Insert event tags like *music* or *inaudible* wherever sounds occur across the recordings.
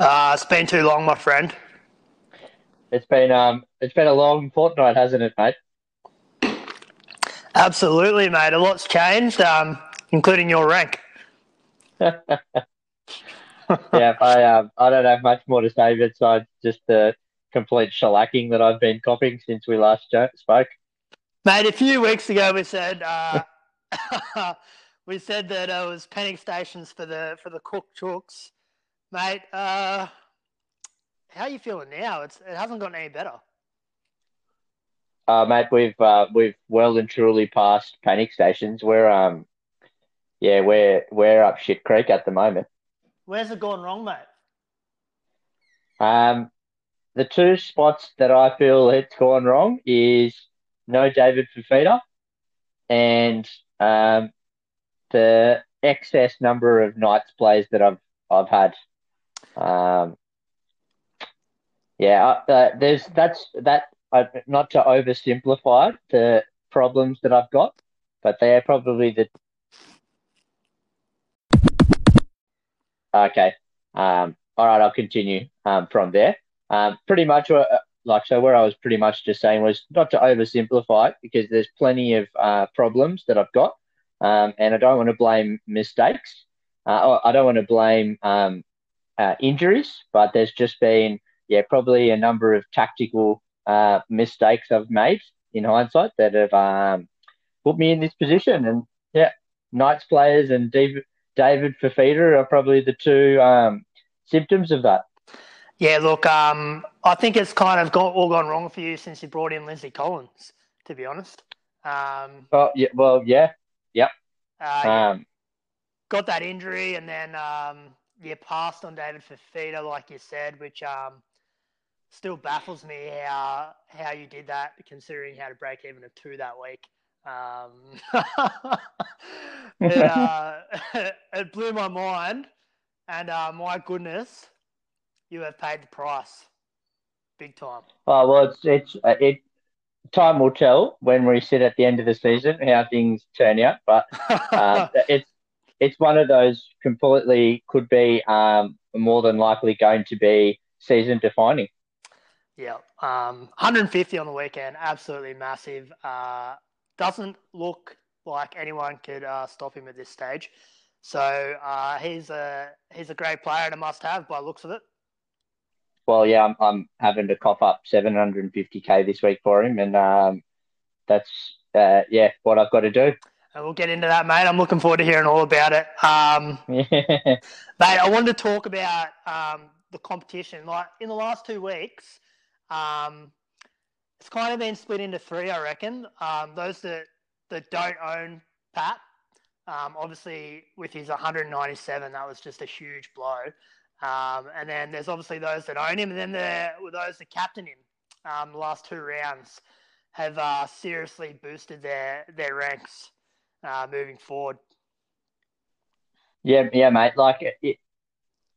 Uh, it's been too long, my friend. It's been um, it's been a long fortnight, hasn't it, mate? Absolutely, mate. A lot's changed, um, including your rank. *laughs* yeah, I um, I don't have much more to say besides just the complete shellacking that I've been copying since we last spoke. Mate, a few weeks ago we said uh, *laughs* we said that it was panic stations for the for the cook chooks, mate. Uh, how are you feeling now? It's it hasn't gotten any better. Uh, mate, we've uh, we've well and truly passed panic stations. We're um, yeah, we're we're up shit creek at the moment. Where's it gone wrong, mate? Um, the two spots that I feel it's gone wrong is no David Fifita and um, the excess number of Knights plays that I've I've had. Um, yeah, uh, there's that's that. Uh, not to oversimplify the problems that I've got, but they are probably the. Okay. Um, all right, I'll continue um, from there. Um, pretty much, uh, like so, where I was pretty much just saying was not to oversimplify it because there's plenty of uh, problems that I've got, um, and I don't want to blame mistakes. Uh, I don't want to blame um, uh, injuries, but there's just been yeah, probably a number of tactical uh, mistakes I've made in hindsight that have um, put me in this position. And yeah, Knights players and David, David Fifita are probably the two um, symptoms of that. Yeah, look, um, I think it's kind of got, all gone wrong for you since you brought in Lindsay Collins, to be honest. Um, well, yeah, well, yeah, yep. Uh, um, got that injury, and then um, yeah, passed on David Fifita, like you said, which um, still baffles me how how you did that, considering how to break even a two that week. Um, *laughs* it, uh, *laughs* it blew my mind, and uh, my goodness, you have paid the price, big time. Oh well, it's it's uh, it. Time will tell when we sit at the end of the season how things turn out, but uh, *laughs* it's it's one of those completely could be um, more than likely going to be season defining. Yeah, um, 150 on the weekend, absolutely massive. Uh, doesn't look like anyone could uh, stop him at this stage. So uh, he's a he's a great player and a must-have by looks of it. Well, yeah, I'm, I'm having to cough up 750k this week for him, and um, that's uh, yeah what I've got to do. And we'll get into that, mate. I'm looking forward to hearing all about it. Um, yeah. *laughs* Mate, I wanted to talk about um, the competition. Like in the last two weeks, um, it's kind of been split into three, I reckon. Um, those that, that don't own Pat, um, obviously with his 197, that was just a huge blow. Um, and then there's obviously those that own him, and then there were those that captain him. Um, the last two rounds have uh, seriously boosted their their ranks uh, moving forward. Yeah, yeah, mate. Like, it,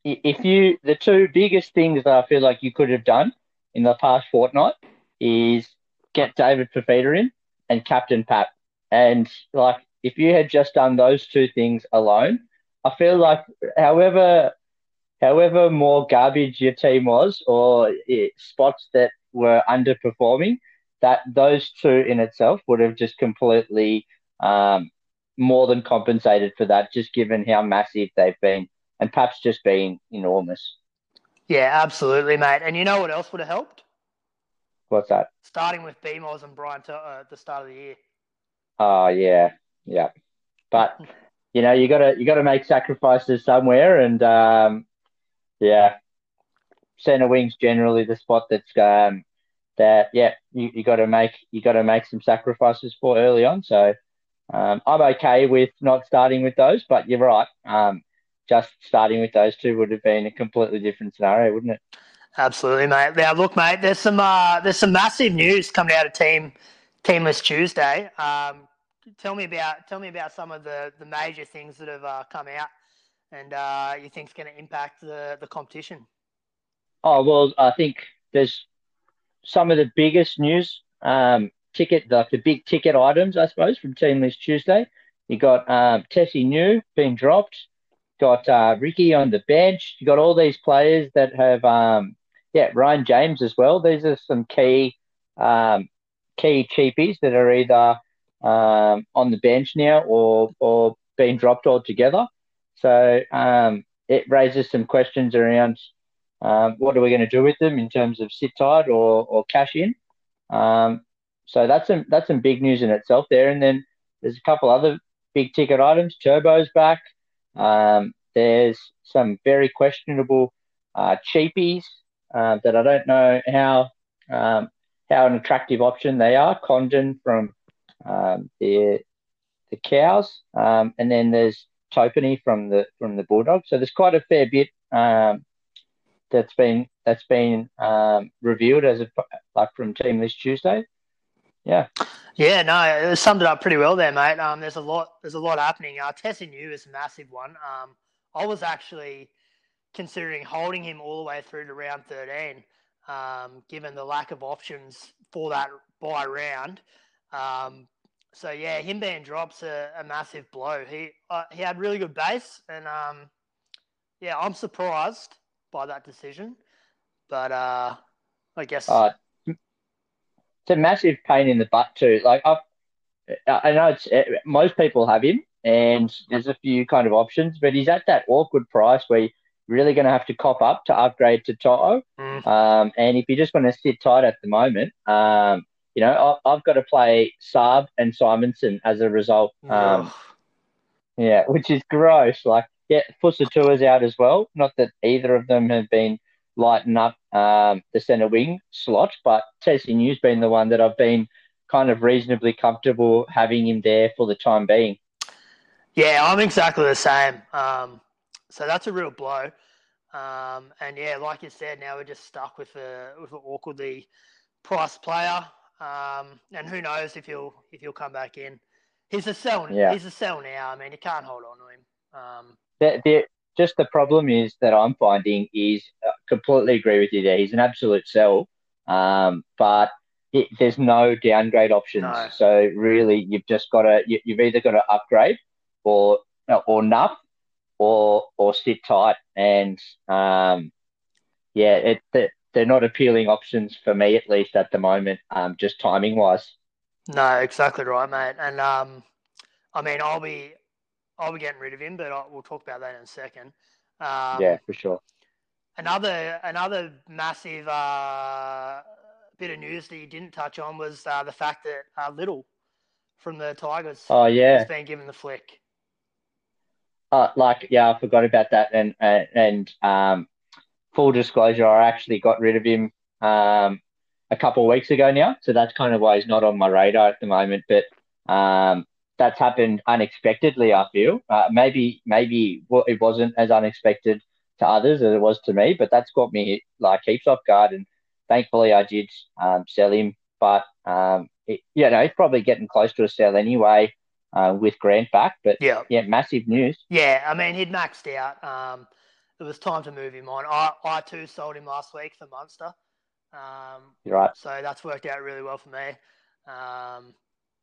if you the two biggest things that I feel like you could have done in the past fortnight is get David Fifita in and captain Pat. And like, if you had just done those two things alone, I feel like however however more garbage your team was or it, spots that were underperforming, that those two in itself would have just completely um, more than compensated for that, just given how massive they've been. And perhaps just been enormous. Yeah, absolutely, mate. And you know what else would have helped? What's that? Starting with BMOS and Brian To'o, uh, at the start of the year. Oh yeah, yeah. But you know, you gotta you gotta make sacrifices somewhere, and um, yeah, center wings generally the spot that's um, that yeah you, you got to make you got to make some sacrifices for early on. So um, I'm okay with not starting with those, but you're right. Um, just starting with those two would have been a completely different scenario, wouldn't it? Absolutely, mate. Now, look, mate. There's some uh, there's some massive news coming out of Team Teamless Tuesday. Um, tell me about tell me about some of the, the major things that have uh, come out, and uh, you think is going to impact the the competition. Oh well, I think there's some of the biggest news um, ticket, like the big ticket items, I suppose, from Team List Tuesday You got um, Tesi Niu being dropped. Got uh, Ricky on the bench. You got all these players that have, um, yeah, Ryan James as well. These are some key, um, key cheapies that are either um, on the bench now or or being dropped altogether. So um, it raises some questions around um, what are we going to do with them in terms of sit tight or, or cash in. Um, so that's some that's some big news in itself there. And then there's a couple other big ticket items. Turbo's back. Um, there's some very questionable uh, cheapies uh, that I don't know how um, how an attractive option they are. Condon from um, the the cows, um, and then there's Topany from the from the Bulldogs. So there's quite a fair bit um, that's been that's been um, reviewed as a, like from Team List Tuesday. Yeah. Yeah, no, it summed it up pretty well there, mate. Um, there's a lot, there's a lot happening. Uh, Tesi Niu is a massive one. Um, I was actually considering holding him all the way through to round 13, um, given the lack of options for that buy round. Um, so yeah, him being drops a, a massive blow. He uh, he had really good base, and um, yeah, I'm surprised by that decision. But uh, I guess uh, it's a massive pain in the butt too. Like I've, I know it's most people have him, and there's a few kind of options, but he's at that awkward price where you're really going to have to cop up to upgrade to To'o. Mm. Um, and if you're just going to sit tight at the moment, um, you know, I, have got to play Saab and Simonson as a result. Um, yeah, which is gross. Like, yeah, Fusitu'a's out as well. Not that either of them have been lighting up um, the centre wing slot, but Tesi Niu's been the one that I've been kind of reasonably comfortable having him there for the time being. Yeah, I'm exactly the same. Um, so that's a real blow. Um, and yeah, like you said, now we're just stuck with a with an awkwardly priced player. Um, and who knows if he'll if he'll come back in. He's a sell. Yeah. He's a sell now. I mean, you can't hold on to him. Um, the, the, just the problem is that I'm finding is uh, completely agree with you there. He's an absolute sell, um, but it, there's no downgrade options. No. So really, you've just got to you, have either got to upgrade or or nuff or or sit tight. And um, yeah, it, it they're not appealing options for me at least at the moment. Um, just timing wise. No, exactly right, mate. And um, I mean, I'll be I'll be getting rid of him, but I'll, we'll talk about that in a second. Um, yeah, for sure. Another another massive uh, bit of news that you didn't touch on was uh, the fact that uh, Liddle from the Tigers. Oh yeah, has been given the flick. Uh, like yeah, I forgot about that, and and, and um, full disclosure, I actually got rid of him um, a couple of weeks ago now, so that's kind of why he's not on my radar at the moment. But um, that's happened unexpectedly. I feel uh, maybe maybe it wasn't as unexpected to others as it was to me, but that's got me like heaps off guard. And thankfully, I did um, sell him. But um, it, you know, he's probably getting close to a sell anyway uh, with Grant back. But yeah, yeah, massive news. Yeah, I mean, he'd maxed out. Um, it was time to move him on. I, I too sold him last week for Munster. Um, You're right. So that's worked out really well for me. Um,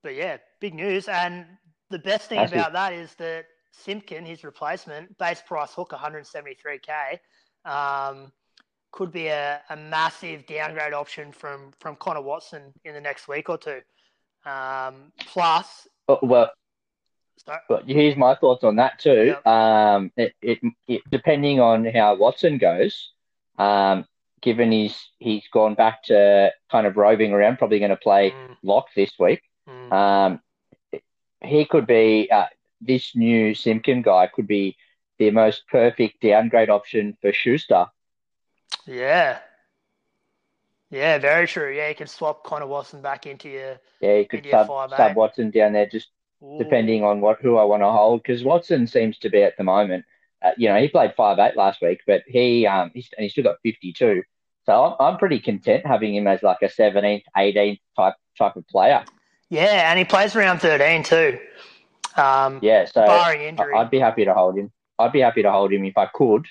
but yeah, big news. And the best thing Massive. about that is that Simpkin, his replacement, base price hook 173k, um, could be a, a massive downgrade option from from Connor Watson in the next week or two. Um, plus, oh, but here's my thoughts on that too. Yep. Um, it, it, it, depending on how Watson goes, um, given he's he's gone back to kind of roving around, probably going to play mm. lock this week. Mm. Um, he could be uh, this new Simpkin guy could be the most perfect downgrade option for Schuster. Yeah. Yeah, very true. Yeah, you can swap Connor Watson back into your yeah, you could sub, sub Watson down there just Ooh. depending on what who I want to hold. Because Watson seems to be at the moment, uh, you know, he played five eight last week, but he um he's, and he still got fifty two. So I'm, I'm pretty content having him as like a 17th, 18th type type of player. Yeah, and he plays around 13 too. Um, yeah, so barring injury, I'd be happy to hold him. I'd be happy to hold him if I could,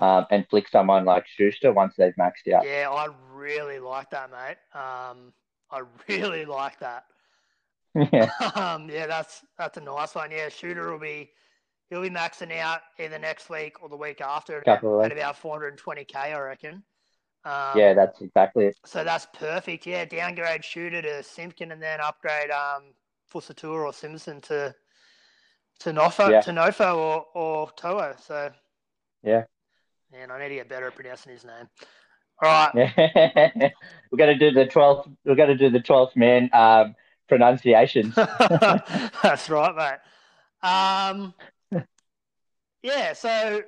um, and flick someone like Schuster once they've maxed out. Yeah, I really like that, mate. Um, I *laughs* really like that. Yeah. *laughs* Um, yeah, that's that's a nice one. Yeah, shooter will be he'll be maxing out either next week or the week after at, at about 420k, I reckon. Um, yeah, that's exactly it. So that's perfect. Yeah, downgrade shooter to Simpkin and then upgrade um Fusitu'a or Simpson to to Nofo Yeah. to Nofo or or To'o. So Yeah. Man, I need to get better at pronouncing his name. All right. *laughs* We're gonna do the twelfth. We're gonna do the twelfth man um, pronunciations. *laughs* That's right, mate. Um, yeah, so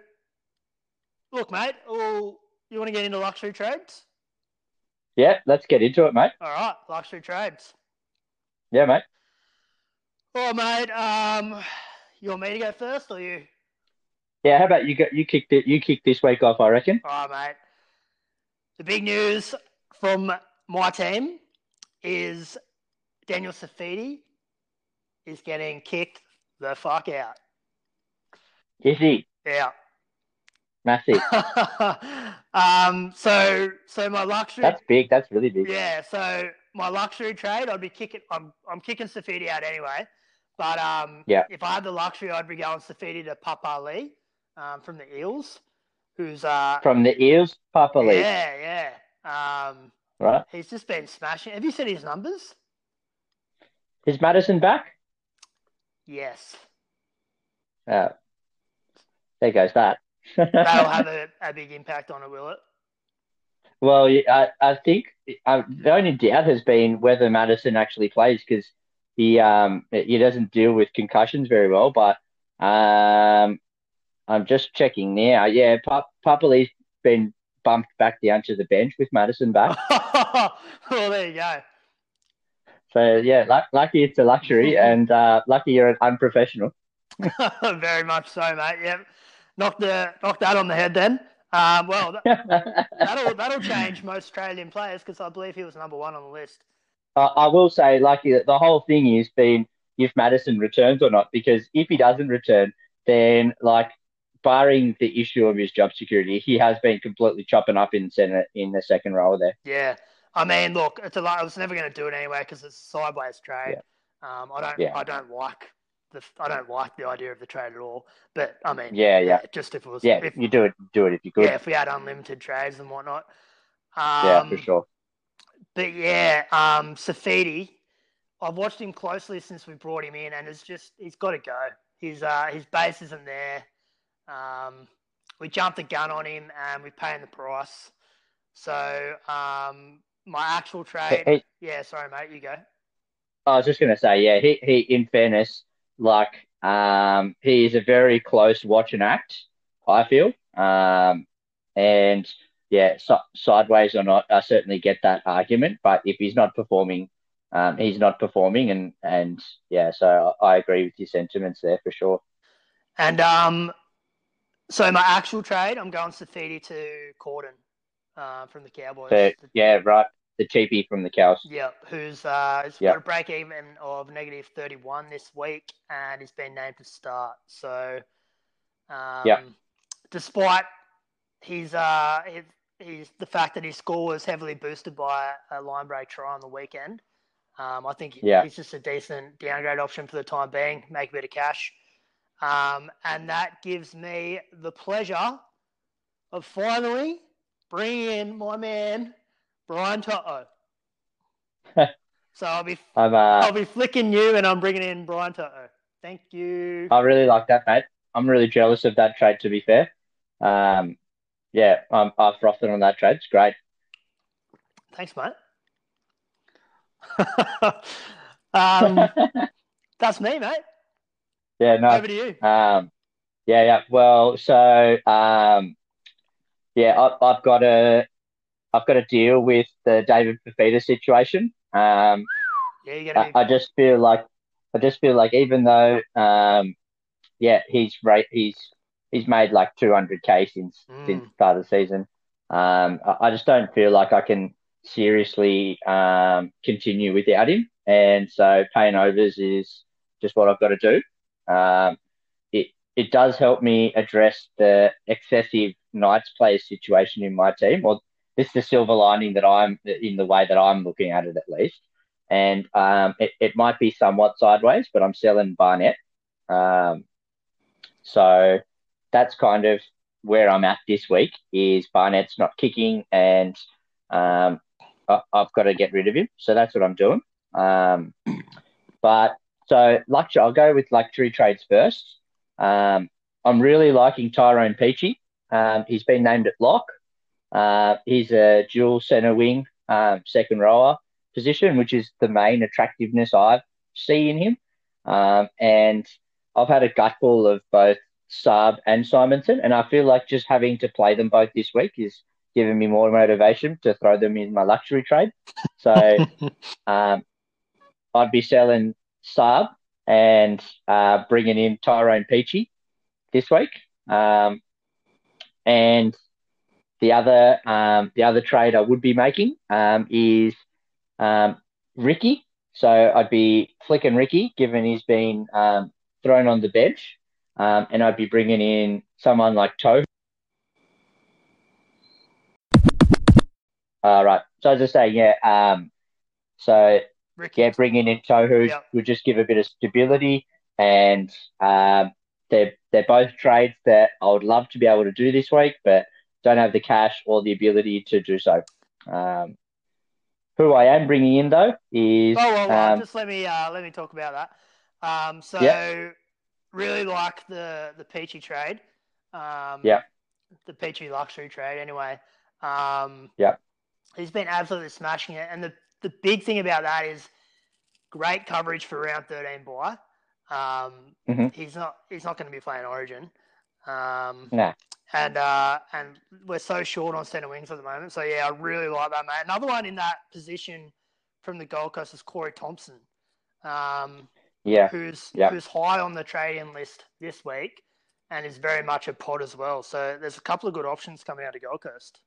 look, mate, well, you want to get into luxury trades? yeah, let's get into it, mate. All right, luxury trades. Yeah, mate. All right, mate. Um, you want me to go first or you? Yeah, how about you? Go, you kicked it. You kicked this week off, I reckon. All right, mate. The big news from my team is Daniel Saifiti is getting kicked the fuck out. Is he Yeah. massive? *laughs* um, so so my luxury That's big. That's really big. yeah, so my luxury trade I'd be kicking I'm I'm kicking Saifiti out anyway. But um Yeah. if I had the luxury I'd be going Saifiti to Papali'i um, from the Eels, who's uh From the eels, Papali'i, yeah, yeah. Um right? he's just been smashing. Have you seen his numbers? Is Matterson back? Yes. Uh, there goes that. That'll have *laughs* a, a big impact on it, will it? Well, I, I think uh, the only doubt has been whether Matterson actually plays because he um he doesn't deal with concussions very well. But um, I'm just checking now. Yeah, Pap- Papali's been bumped back down to the bench with Matterson back. *laughs* well, there you go. So yeah, luck lucky it's a luxury, *laughs* and uh, lucky you're an unprofessional. *laughs* Very much so, mate. Yep. Knock the knock that on the head then. Um, well, that, *laughs* that'll that'll change most Australian players because I believe he was number one on the list. I I will say, lucky that the whole thing is been if Matterson returns or not, because if he doesn't return, then like barring the issue of his job security, he has been completely chopping up in center in the second row there. Yeah. I mean, look, it's a lot. I was never going to do it anyway because it's a sideways trade. Um, I don't. Yeah. I don't like the. I don't like the idea of the trade at all. But I mean, Yeah, yeah, Just if it was. yeah. If, You do it, do it if you could. yeah. If we had unlimited trades and whatnot. Um, Yeah, for sure. But yeah, um, Saifiti, I've watched him closely since we brought him in, and it's just he's got to go. His uh, his base isn't there. Um, we jumped the gun on him, and we're paying the price. So um, my actual trade, He- yeah. Sorry, mate, you go. I was just gonna say, yeah. He, he. In fairness, like, um, he is a very close watch and act. I feel, um, and yeah, so, sideways or not, I certainly get that argument. But if he's not performing, um, he's not performing, and and yeah, so I agree with your sentiments there for sure. And um, so my actual trade, I'm going Saifiti to Condon uh, from the Cowboys. So yeah, right, the cheapie from the cows. Yeah, who's uh, Yeah. got a break even of negative 31 this week, and he's been named to start. So, um, Yeah. despite his, uh, his, his the fact that his score was heavily boosted by a line break try on the weekend, um, I think Yeah. he's just a decent downgrade option for the time being. Make a bit of cash, um, and that gives me the pleasure of finally bringing in my man Brian To'o. *laughs* so I'll be I'm uh, I'll be flicking you, and I'm bringing in Brian To'o. Thank you. I really like that, mate. I'm really jealous of that trade. To be fair, um, yeah, I'm I've frothed on that trade. It's great. Thanks, mate. *laughs* um, *laughs* that's me, mate. yeah, no, Over to you. Um, yeah, yeah. Well, so um, yeah, I, I've got a, I've got to deal with the David Fifita situation. Um, Yeah, you're gonna I. I just feel like, I just feel like even though, um, yeah, he's right, he's he's made like 200k since Mm. since the start of the season. Um, I, I just don't feel like I can seriously um continue without him, and so paying overs is just what I've got to do. Um, it it does help me address the excessive Knights players situation in my team, or this is the silver lining that I'm in the way that I'm looking at it at least. and um, it, it might be somewhat sideways, but I'm selling Barnett. Um, so that's kind of where I'm at this week. Is Barnett's not kicking, and um, I, have got to get rid of him. So that's what I'm doing. Um, but so luxury, I'll go with luxury trades first. Um, I'm really liking Tyrone Peachey. Um, he's been named at lock. Uh, he's a dual centre wing, um, second rower position, which is the main attractiveness I see in him. Um, and I've had a gutful of both Saab and Simonsson, and I feel like just having to play them both this week is giving me more motivation to throw them in my luxury trade. So *laughs* um, I'd be selling Saab and uh, bringing in Tyrone Peachey this week. Um, and the other um, the other trade I would be making um, is um, Ricky. So I'd be flicking Ricky, given he's been um, thrown on the bench, um, and I'd be bringing in someone like To'o. All right. So as I say, yeah. Um, so Ricky. yeah, bringing in To'o yep. would just give a bit of stability, and um, they're they're both trades that I would love to be able to do this week, but don't have the cash or the ability to do so. Um, who I am bringing in though is oh well, well um, just let me uh, let me talk about that. Um, so yep. really like the the Peachey trade. Um, yeah. The Peachey luxury trade anyway. Um, yeah. He's been absolutely smashing it, and the the big thing about that is great coverage for round thirteen buy. Um, mm-hmm. He's not he's not going to be playing Origin. Um, nah and uh, and we're so short on centre wings at the moment. So yeah, I really like that, mate. Another one in that position from the Gold Coast is Corey Thompson. Um, yeah, who's yep. who's high on the trading list this week, and is very much a pod as well. So there's a couple of good options coming out of Gold Coast.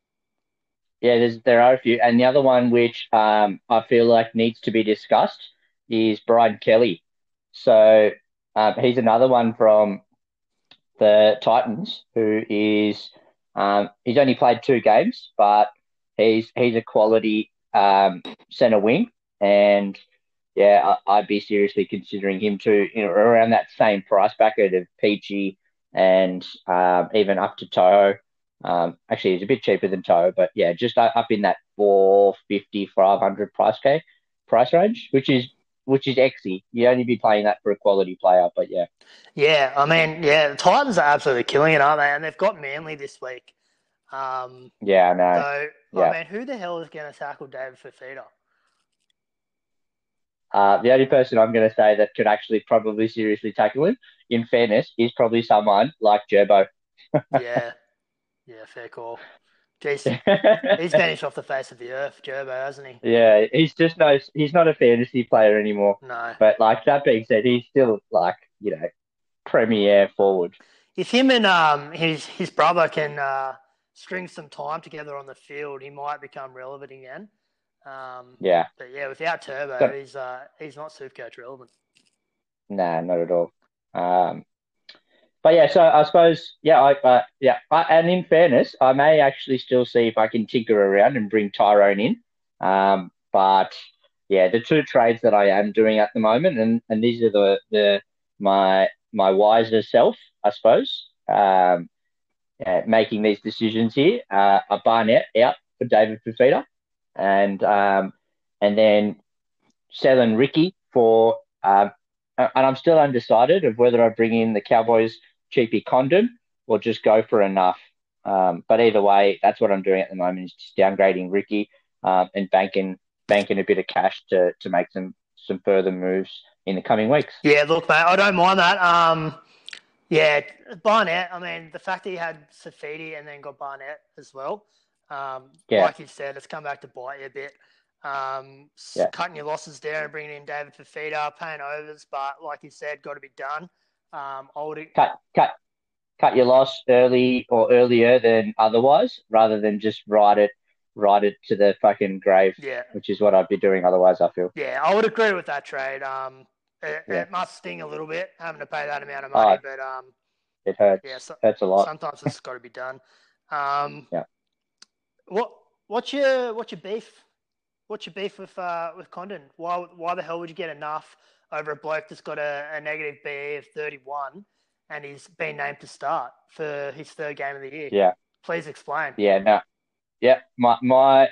Yeah, there's there are a few, and the other one which um, I feel like needs to be discussed is Brian Kelly. So um, he's another one from the Titans, who is um, he's only played two games, but he's he's a quality um, centre wing, and yeah, I, would be seriously considering him too. You know, around that same price bracket of Peachey and um, even up to To'o. Um, actually, he's a bit cheaper than To'o, but yeah, just up in that 450, 500 price price range, which is which is exy. You'd only be playing that for a quality player, but yeah. Yeah, I mean, yeah, the Titans are absolutely killing it, aren't they? And they've got Manly this week. Um, yeah, I know. So, yeah. I mean, who the hell is going to tackle David Fifita? Uh, the only person I'm going to say that could actually probably seriously tackle him, in fairness, is probably someone like Gerbo. *laughs* yeah, yeah, fair call. Jeez, *laughs* he's vanished off the face of the earth, Gerbo, hasn't he? Yeah, he's just no, he's not a fantasy player anymore. No. But like that being said, he's still like you know, premier forward. If him and um his his brother can uh, string some time together on the field, he might become relevant again. Um, yeah. But yeah, without Turbo, he's uh he's not Supercoach relevant. Nah, not at all. Um, but yeah, so I suppose yeah, I uh, yeah, I, and in fairness, I may actually still see if I can tinker around and bring Tyrone in. Um, but yeah, the two trades that I am doing at the moment, and, and these are the the my my wiser self, I suppose, um, yeah, making these decisions here. Uh, a Barnett out for David Fifita, and um, and then selling Ricky for. Um, and I'm still undecided of whether I bring in the Cowboys cheapy Condon or just go for enough. Um, but either way, that's what I'm doing at the moment is just downgrading Ricky um, and banking banking a bit of cash to to make some some further moves in the coming weeks. Yeah, look, mate, I don't mind that. Um, yeah, Barnett. I mean, the fact that he had Saifiti and then got Barnett as well. Um, yeah. like you said, it's come back to bite you a bit. Um, yeah. cutting your losses there and bringing in David Fifita, paying overs, but like you said, got to be done. Um, I would cut cut cut your loss early or earlier than otherwise, rather than just ride it ride it to the fucking grave. Yeah, which is what I'd be doing otherwise. I feel. Yeah, I would agree with that trade. Um, it, yeah. it must sting a little bit having to pay that amount of money, oh, but um, it hurts. Yeah, so, hurts a lot. Sometimes it's got to be done. *laughs* Um, yeah. What what's your what's your beef what's your beef with uh, with Condon? Why why the hell would you get enough over a bloke that's got a, a negative BE of thirty one, and he's been named to start for his third game of the year? Yeah. Please explain. Yeah, no. Yeah, my my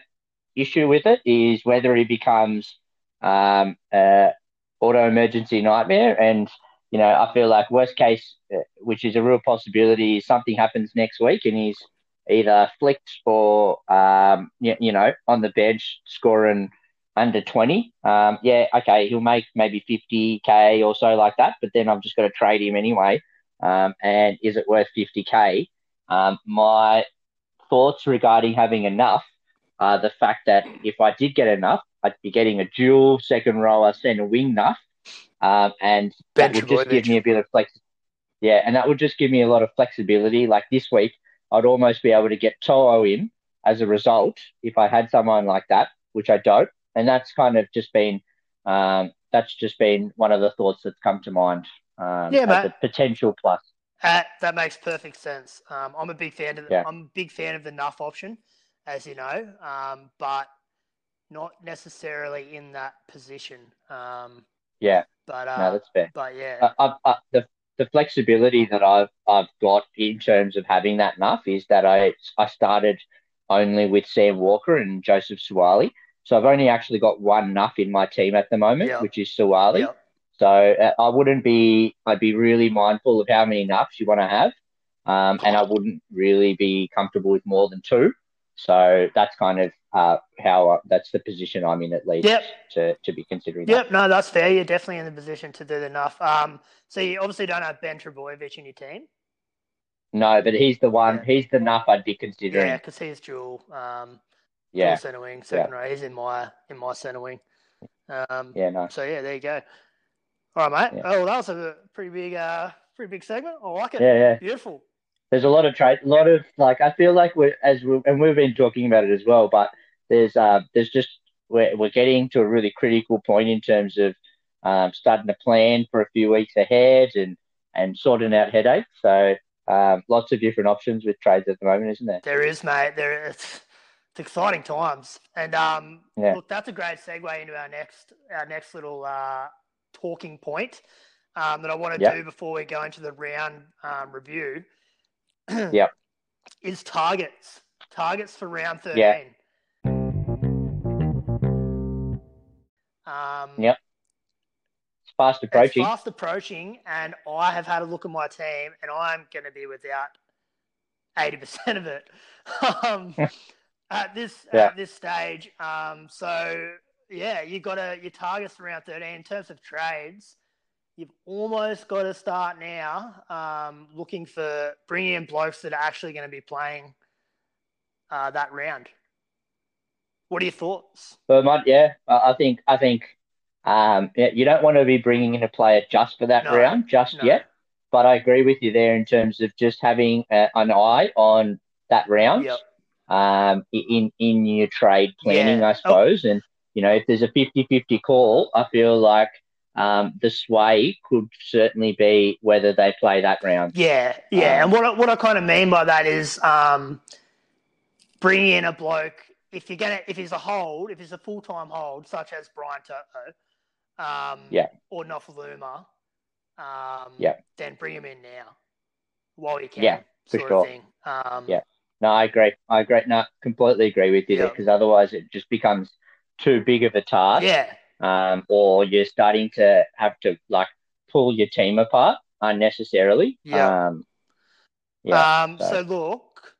issue with it is whether he becomes um, a auto emergency nightmare, and you know, I feel like worst case, uh, which is a real possibility, is something happens next week and he's either flicked or um, you, you know on the bench scoring under 20 um, yeah okay he'll make maybe 50k or so like that but then i've just got to trade him anyway. Um, and is it worth 50k um, my thoughts regarding having enough are the fact that if i did get enough i'd be getting a dual second rower centre wing enough um, and that would just give me a bit of flex yeah and that would just give me a lot of flexibility. Like this week I'd almost be able to get To'o in as a result if I had someone like that, which I don't. And that's kind of just been um, that's just been one of the thoughts that's come to mind. Um, yeah, mate. potential plus. Uh, that makes perfect sense. Um, I'm a big fan of the, yeah. I'm a big fan of the Nuff option, as you know, um, but not necessarily in that position. Um, yeah, but uh, no, that's fair. But yeah, I, I, the the flexibility that I've I've got in terms of having that enough is that I I started only with Sam Walker and Joseph Suaalii. So I've only actually got one nuff in my team at the moment, which is Suaalii. Yep. So uh, I wouldn't be I'd be really mindful of how many nuffs you want to have, um, and I wouldn't really be comfortable with more than two. So that's kind of uh, how uh, that's the position I'm in at least yep. to, to be considering. Yep, that. no, that's fair. You're definitely in the position to do enough. Um, so you obviously don't have Ben Trbojevic in your team. No, but he's the one. Yeah. He's the nuff I'd be considering. Yeah, because he's dual. Um, yeah, centre wing, second yeah. row. He's in my in my centre wing. Um, yeah, no. So yeah, there you go. All right, mate. Yeah. Oh, that was a pretty big, uh, pretty big segment. I like it. Yeah, yeah. Beautiful there's a lot of trade, a lot of like I feel like we're as we and we've been talking about it as well, but there's uh there's just we're we're getting to a really critical point in terms of um, starting to plan for a few weeks ahead and and sorting out headaches. So um, lots of different options with trades at the moment, isn't there? There is, mate. There it's, it's exciting times, and um, yeah. look, that's a great segue into our next our next little uh, talking point um, that I want to yep. do before we go into the round um, review. yep. *clears throat* Is targets. Targets for round 13. Yeah. Um, yep. It's fast approaching. It's fast approaching, and I have had a look at my team, and I'm going to be without 80% of it *laughs* um, *laughs* at this yeah. at this stage. Um, so, yeah, you got to your targets around 13 in terms of trades you've almost got to start now um, looking for bringing in blokes that are actually going to be playing uh, that round. What are your thoughts? Well, yeah, I think I think um, you don't want to be bringing in a player just for that no, round just no. yet. But I agree with you there in terms of just having a, an eye on that round yep. um, in in your trade planning, yeah. I suppose. Oh. And you know, if there's a 50-50 call, I feel like um, the sway could certainly be whether they play that round. Yeah, yeah. Um, and what I, what I kind of mean by that is um, bringing in a bloke if you're gonna if he's a hold, if he's a full time hold, such as Brian um, yeah, or Nofoaluma, um, yeah, then bring him in now while you can. Yeah, for sure. Um, yeah. No, I agree. I agree. No, completely agree with you yeah. because otherwise it just becomes too big of a task. Yeah um, or you're starting to have to like pull your team apart unnecessarily. Yeah. Um, yeah. Um, so. so. look,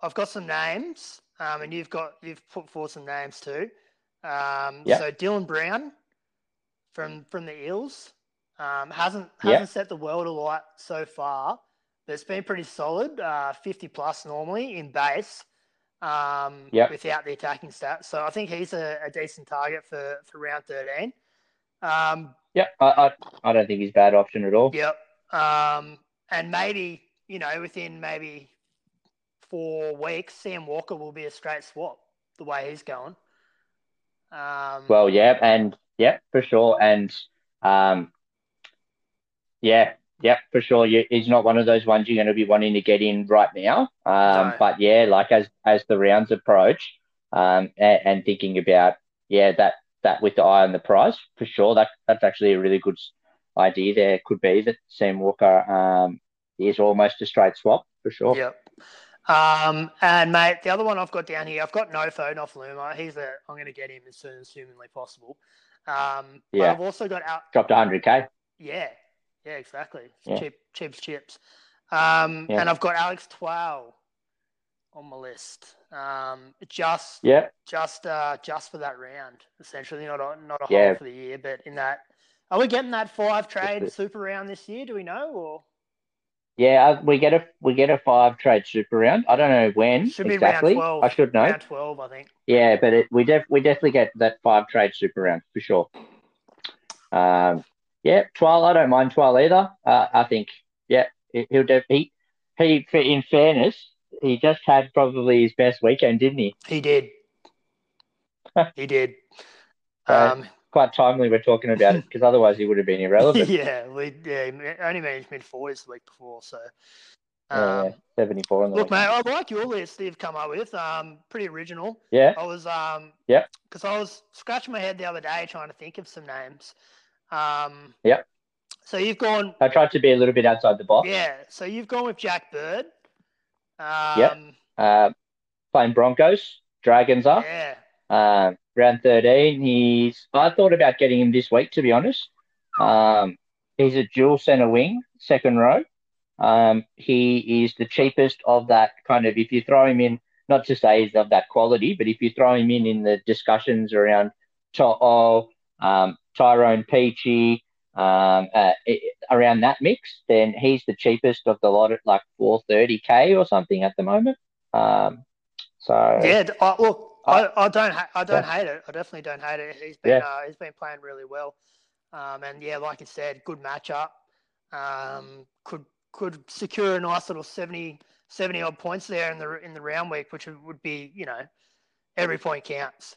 I've got some names, um, and you've got you've put forward some names too. Um, yeah. So Dylan Brown from from the Eels um, hasn't hasn't yeah. set the world alight so far, but it's been pretty solid. Uh, Fifty plus normally in base um, yep. without the attacking stats. So I think he's a, a decent target for, for round 13. Um, yeah, I, I, I, don't think he's a bad option at all. Yep. Um, and maybe, you know, within maybe four weeks, Sam Walker will be a straight swap the way he's going. Um, well, yeah, and yeah, for sure. And um, yeah, yeah, for sure. he's not one of those ones you're going to be wanting to get in right now. Um, no. But yeah, like as as the rounds approach, um, and, and thinking about yeah that that with the eye on the prize for sure. That that's actually a really good idea. There could be that Sam Walker um, is almost a straight swap for sure. Yep. Um, and mate, the other one I've got down here, I've got Nofoaluma. He's a, I'm going to get him as soon as humanly possible. Um, yeah. I've also got out. Dropped 100k. Yeah. Yeah, exactly. Yeah. Cheap, cheap chips. Um, yeah. and I've got Alex Twal on my list. Um, just yeah, just uh, just for that round, essentially, not a not a yeah. for the year, but in that. Are we getting that five trade super round this year? Do we know or? Yeah, uh, we get a we get a five trade super round. I don't know when should exactly. Be round 12. I should know. Round twelve, I think. Yeah, but it, we def we definitely get that five trade super round for sure. Um, yeah, Twal. I don't mind Twal either. Uh, I think yeah, he'll def- he he in fairness, he just had probably his best weekend, didn't he? He did. *laughs* he did. Um, quite timely we're talking about it because otherwise he would have been irrelevant. *laughs* yeah, we yeah only managed mid forties the week before, so. Um, yeah, seventy four on the look, mate. I like your list that you've come up with. Um, pretty original. Yeah. I was um. Yeah. Because I was scratching my head the other day trying to think of some names. Um. Yeah. So you've gone. I tried to be a little bit outside the box. Yeah. So you've gone with Jack Bird. Um, yeah. Uh, playing Broncos, Dragons are. Yeah. Uh, round 13. He's. I thought about getting him this week, to be honest. Um, he's a dual center wing, second row. Um, he is the cheapest of that kind of. If you throw him in, not to say he's of that quality, but if you throw him in in the discussions around To'o, um, Tyrone Peachey, um, uh, around that mix, then he's the cheapest of the lot at like 430k or something at the moment. Um, so yeah, uh, look, I, I don't ha- I don't yeah. hate it. I definitely don't hate it. He's been yeah. uh, he's been playing really well, um, and yeah, like you said, good matchup. Um, could could secure a nice little 70, 70 odd points there in the in the round week, which would be you know every point counts.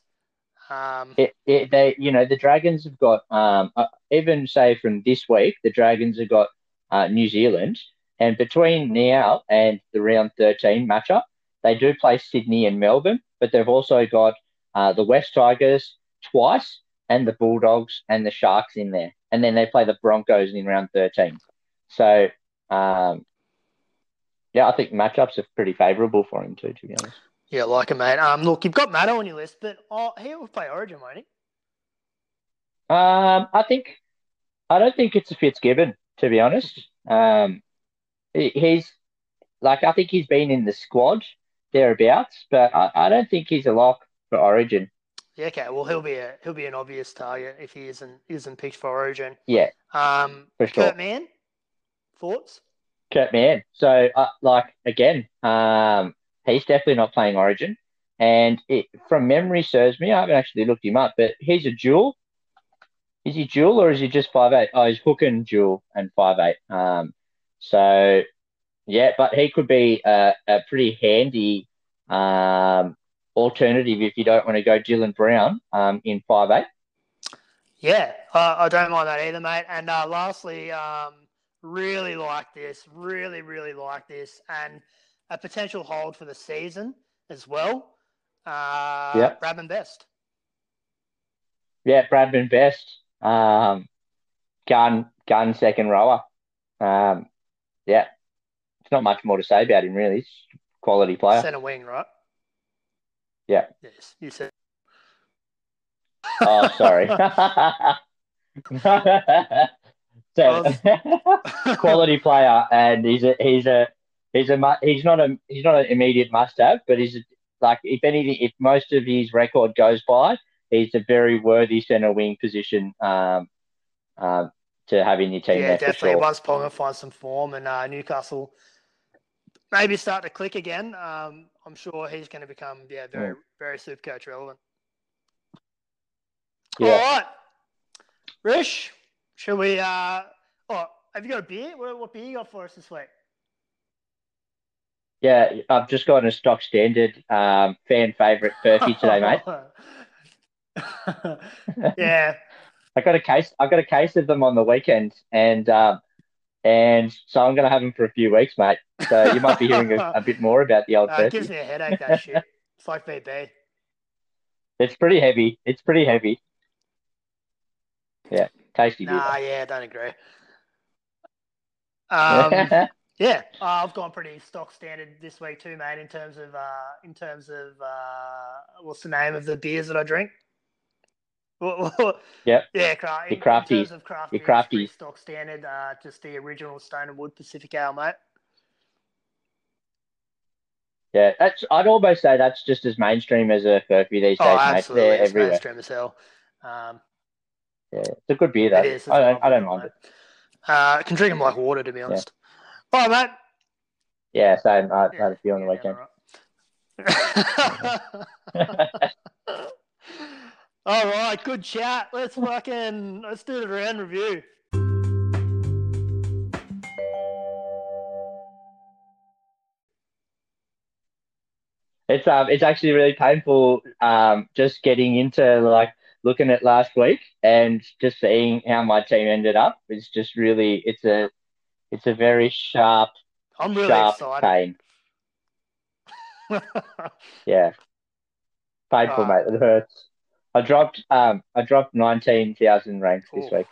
Um, it, it, they, you know, the Dragons have got, um, uh, even say from this week, the Dragons have got uh, New Zealand, and between now and the round 13 matchup, they do play Sydney and Melbourne, but they've also got uh, the West Tigers twice and the Bulldogs and the Sharks in there. And then they play the Broncos in round 13. So, um, yeah, I think matchups are pretty favourable for him too, to be honest. Yeah, like it, mate. Um, look, you've got Matto on your list, but oh, he will play Origin, won't he? Um, I think I don't think it's a Fitzgibbon, to be honest. Um, he's like I think he's been in the squad thereabouts, but I, I don't think he's a lock for Origin. Yeah, okay. Well, he'll be a he'll be an obvious target if he isn't isn't picked for Origin. Yeah. Um, for sure. Kurt Mann, thoughts? Kurt Mann. So, uh, like again, um, He's definitely not playing Origin. And it, from memory serves me, I haven't actually looked him up, but he's a dual. Is he dual or is he just five eight? Oh, he's hook and dual and five eight. Um, so yeah, but he could be a, a pretty handy um, alternative if you don't want to go Dylan Brown um, in five eight. Yeah, uh, I don't mind that either, mate. And uh, lastly, um, really like this, really, really like this, and a potential hold for the season as well. Uh, yeah. Bradman Best. Yeah, Bradman Best. Um, gun, gun second rower. Um, yeah, it's not much more to say about him, really. He's quality player. Center wing, right? Yeah. Yes, you said. oh, sorry. *laughs* *laughs* so, *laughs* quality player, and he's a he's a he's a he's not a he's not an immediate must have, but he's a, like if anything, if most of his record goes by, he's a very worthy centre wing position um, um, to have in your team. Yeah, definitely. Sure. Once Ponga finds some form and uh, Newcastle maybe start to click again, um, I'm sure he's going to become yeah very very super coach relevant. Yeah. All right, Rish, shall we? Uh, oh, have you got a beer? What, what beer you got for us this week? Yeah, I've just got a stock standard um, fan favorite Furphy today, *laughs* mate. yeah, *laughs* I got a case. I got a case of them on the weekend, and um, and so I'm going to have him for a few weeks, mate. So you might be hearing a, a bit more about the old. *laughs* Uh, it gives me a headache. That shit. It's like VB. It's pretty heavy. It's pretty heavy. Yeah, tasty. Nah, yeah, don't agree. *laughs* Um, yeah, uh, I've gone pretty stock standard this week too, mate. In terms of uh, in terms of uh, what's the name of the beers that I drink? *laughs* yep. Yeah, cra- in, crafty. in terms of craft Your crafty. stock standard, uh, just the original Stone and Wood Pacific Ale, mate. Yeah, that's. I'd almost say that's just as mainstream as a Furphy these days, Oh, mate. absolutely, They're it's everywhere. mainstream as hell. Um, Yeah, it's a good beer though. it is. I don't. I don't mind it. Uh, I can drink them like water, to be honest. All right, mate. Yeah, same. I Yeah, had a few on the yeah, weekend. right. *laughs* *laughs* All right, good chat. Let's fucking let's do the round review. It's um, it's actually really painful. Um, just getting into like looking at last week and just seeing how my team ended up. It's just really, it's a, it's a very sharp, I'm really sharp excited. pain. *laughs* Yeah, painful, Uh, mate. It hurts. I dropped, um, I dropped nineteen thousand ranks this week.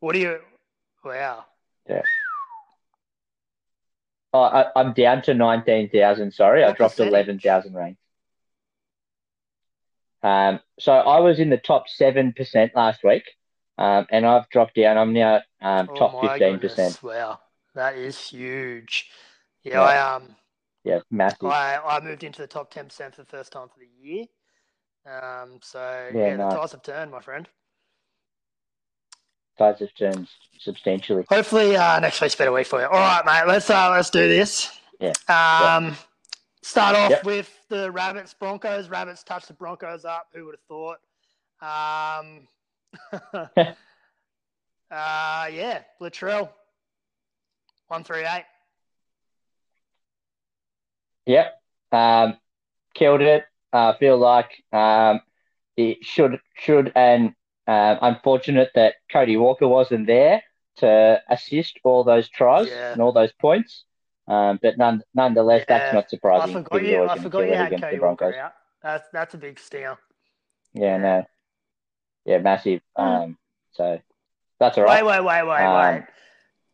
what do you? Wow. Oh, I, I'm down to nineteen thousand. Sorry, I dropped percentage? eleven thousand ranks. Um, so I was in the top seven percent last week, um, and I've dropped down. I'm now um, Oh top fifteen percent. Wow, that is huge. Yeah, Yeah. I um, Yeah, massive. I I moved into the top ten percent for the first time for the year. Um, so Yeah, yeah, the tides have turned, my friend. Size have turned substantially. Hopefully, uh, next week's a better week for you. All right, mate. Let's uh, let's do this. Yeah. Um, start off Yep. with the Rabbits Broncos. Rabbits touched the Broncos up. Who would have thought? Um, *laughs* uh, yeah, Latrell, one three eight. Yep. Um, killed it. I feel like um, it should should and um, unfortunate that Cody Walker wasn't there to assist all those tries Yeah. and all those points. Um, but none, nonetheless, Yeah. that's not I surprising. forgot you. I forgot you had against Cody the Broncos. Walker out. That's that's a big stinger. Yeah, no. Yeah, massive. Hmm. Um, so that's all Wait, wait, wait, wait, Um, wait.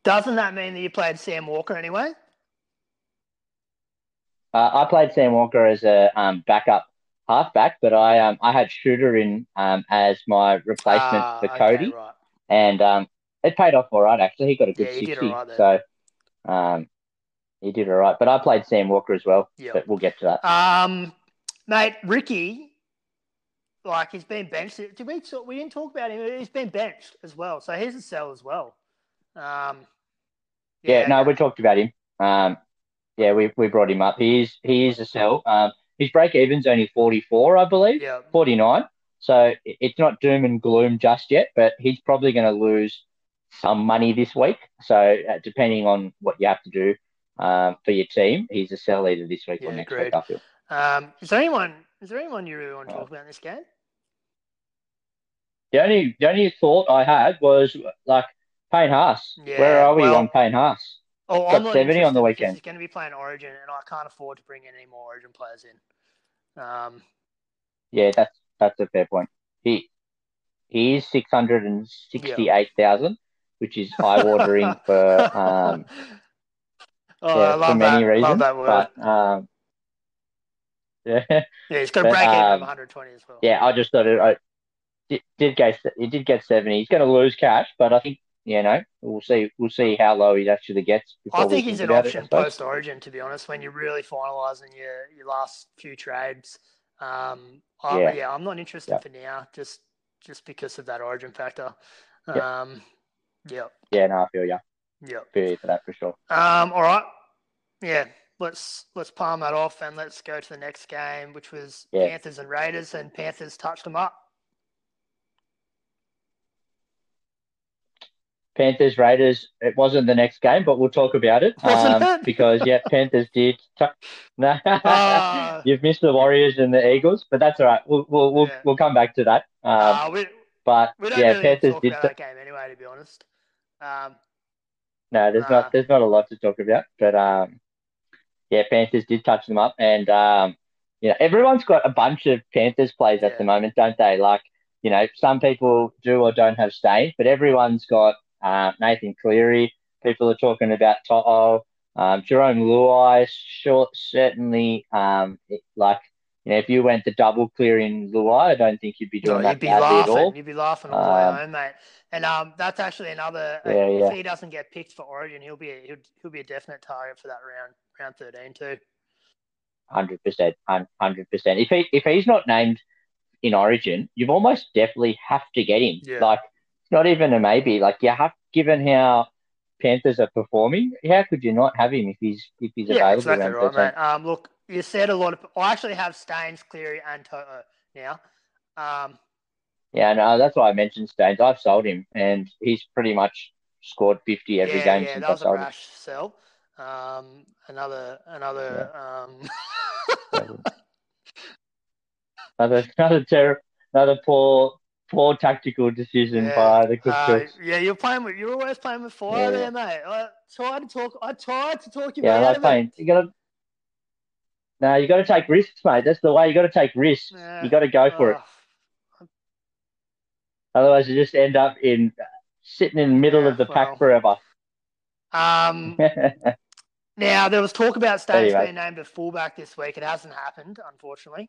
Doesn't that mean that you played Sam Walker anyway? Uh, I played Sam Walker as a um, backup halfback, but I um, I had Shooter in um, as my replacement Ah, for okay, Cody, right. and um, it paid off all right. Actually, he got a good Yeah, sixty, right so um, he did all right. But I played Sam Walker as well, Yeah. but we'll get to that. Um, mate, Ricky, like he's been benched. Did we talk, we didn't talk about him? He's been benched as well, so he's a sell as well. Um, Yeah, no, we talked about him. Um, yeah, we we brought him up. He is he is a sell. Um, his break even's only forty four, I believe. yeah, 49. So it's not doom and gloom just yet, but he's probably going to lose some money this week. So uh, depending on what you have to do um, for your team, he's a sell either this week or next agreed. week. I feel. Um, is there anyone? Is there anyone you really want to talk about in this game? The only the only thought I had was like Payne Haas. Yeah, Where are we well- on Payne Haas? Oh, I'm not on the weekend. He's going to be playing Origin, and I can't afford to bring any more Origin players in. Um, Yeah, that's that's a fair point. He he is six hundred and sixty eight thousand, which is eye watering *laughs* for um oh, yeah, I for many that. reasons. Love that word. But um *laughs* yeah. yeah, he's going to break even of um, 120 as well. Yeah, I just thought it. I did, did get he did get seventy. He's going to lose cash, but I think you know we'll see we'll see how low he actually gets. I think he's an option post Origin, to be honest. When you're really finalising your your last few trades, um, I, Yeah. yeah. I'm not interested Yeah. for now, just just because of that Origin factor. Yeah. Um, yeah, Yeah, no, I feel you. yeah. Feel you for that for sure. Um, all right, yeah. Let's let's palm that off and let's go to the next game, which was Yeah. Panthers and Raiders, and Panthers touched them up. Panthers Raiders. It wasn't the next game, but we'll talk about it *laughs* um, because yeah, Panthers did. *laughs* T- no, Ah. *laughs* you've missed the Warriors and the Eagles, but that's all right. We'll we'll we'll, Yeah. we'll come back to that. Um, uh, we but we yeah, really Panthers did. about t- that game anyway, to be honest. Um, No, there's Nah. not there's not a lot to talk about, but um, yeah, Panthers did touch them up, and um, you know, everyone's got a bunch of Panthers plays at the moment, don't they? Like, you know, some people do or don't have Staines, but everyone's got uh, Nathan Cleary. People are talking about To'o, um, Jarome Luai. Short, certainly, um, it- like, you know, if you went the double Cleary in Luai, I don't think you'd be doing No, that you'd be badly at all. laughing. You'd be laughing all the way Um, home, mate. And um, that's actually another. uh, Yeah, if yeah. he doesn't get picked for Origin, he'll be a, he'll, he'll be a definite target for that round round thirteen too. Hundred percent, hundred percent. If he if he's not named in Origin, you've almost definitely have to get him. Yeah. Like not even a maybe. Like you have given how Panthers are performing, how could you not have him if he's if he's Yeah, available? exactly right, mate. Um, look, you said a lot of. I actually have Staines, Cleary, and To'o now. Um, Yeah, no, that's why I mentioned Staines. I've sold him, and he's pretty much scored fifty every yeah, game yeah, since that I was a sold him. rash sell. Um, another, another. Um, Another another ter- another poor poor tactical decision Yeah, by the good uh, yeah, you're playing with. You're always playing with fire Yeah, there, mate. I tried to talk. I tried to talk you Yeah, out of it. You gotta. No, you got to take risks, mate. That's the way. You got to take risks. Yeah, You got to go for it. Otherwise, you just end up in sitting in the middle Yeah, of the well. pack forever. Um, *laughs* now there was talk about Staines Anyway. being named a fullback this week. It hasn't happened, unfortunately.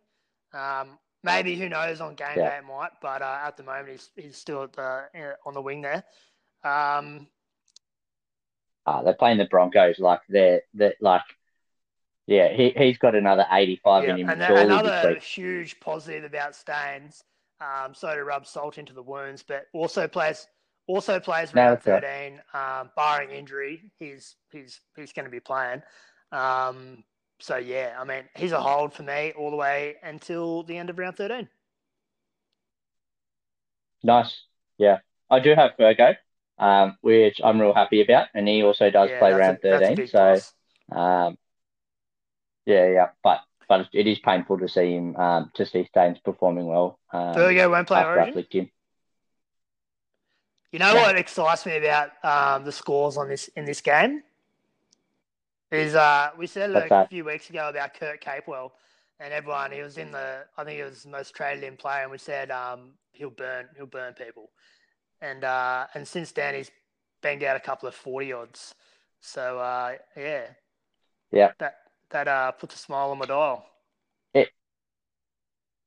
Um, maybe who knows on game Yeah. day it might, but uh, at the moment he's he's still at the uh, on the wing there. Um, Ah, they're playing the Broncos like they're they're like, yeah. He he's got another eighty-five yeah, in him and another huge positive about Staines. Um, so to rub salt into the wounds, but also plays also plays No, round that's right. thirteen, um, barring injury. He's he's he's going to be playing. Um, so yeah, I mean he's a hold for me all the way until the end of round thirteen. Nice. Yeah, I do have Virgo, um, which I'm real happy about, and he also does yeah, play round a, thirteen. So, um, yeah, yeah. But but it is painful to see him um to see Staines performing well. Um, Virgo won't play Origin. You know Yeah. what excites me about um, the scores on this in this game is uh, we said like, a few weeks ago about Kurt Capewell and everyone. He was in the I think he was the most traded in player, and we said um, he'll burn he'll burn people. And uh, and since then he's banged out a couple of forty odds. So uh, yeah, Yeah. that that uh, puts a smile on my dial.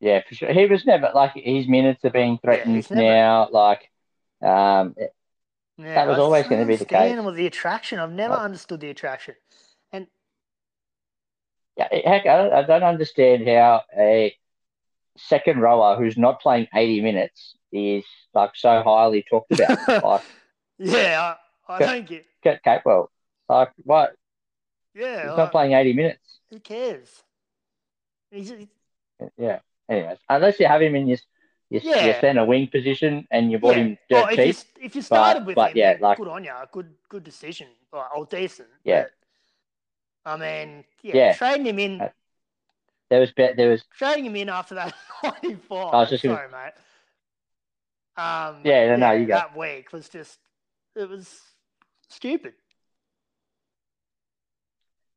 Yeah, for sure. He was never like his minutes are being threatened never- now. Like, um, Yeah, That was I always gonna be the case. With the attraction, I've never Like- understood the attraction. Heck, I don't, I don't understand how a second rower who's not playing 80 minutes is like so highly talked about. *laughs* like, yeah, I, I don't get. Kurt Capewell, like, what? Yeah, He's like, not playing 80 minutes. who cares? He's, he- Yeah. Anyways, unless you have him in your your, your Yeah. center wing position and you bought yeah. him dirt Oh, if cheap. you if you started with but him, yeah, like- good on you. Good good decision. Or, or decent. Yeah. but, I mean, yeah, Yeah. trading him in, Uh, There was. There was trading him in after that. *laughs* I was just gonna- sorry, mate. Um, Yeah, no, no, you go. that week was just it was stupid.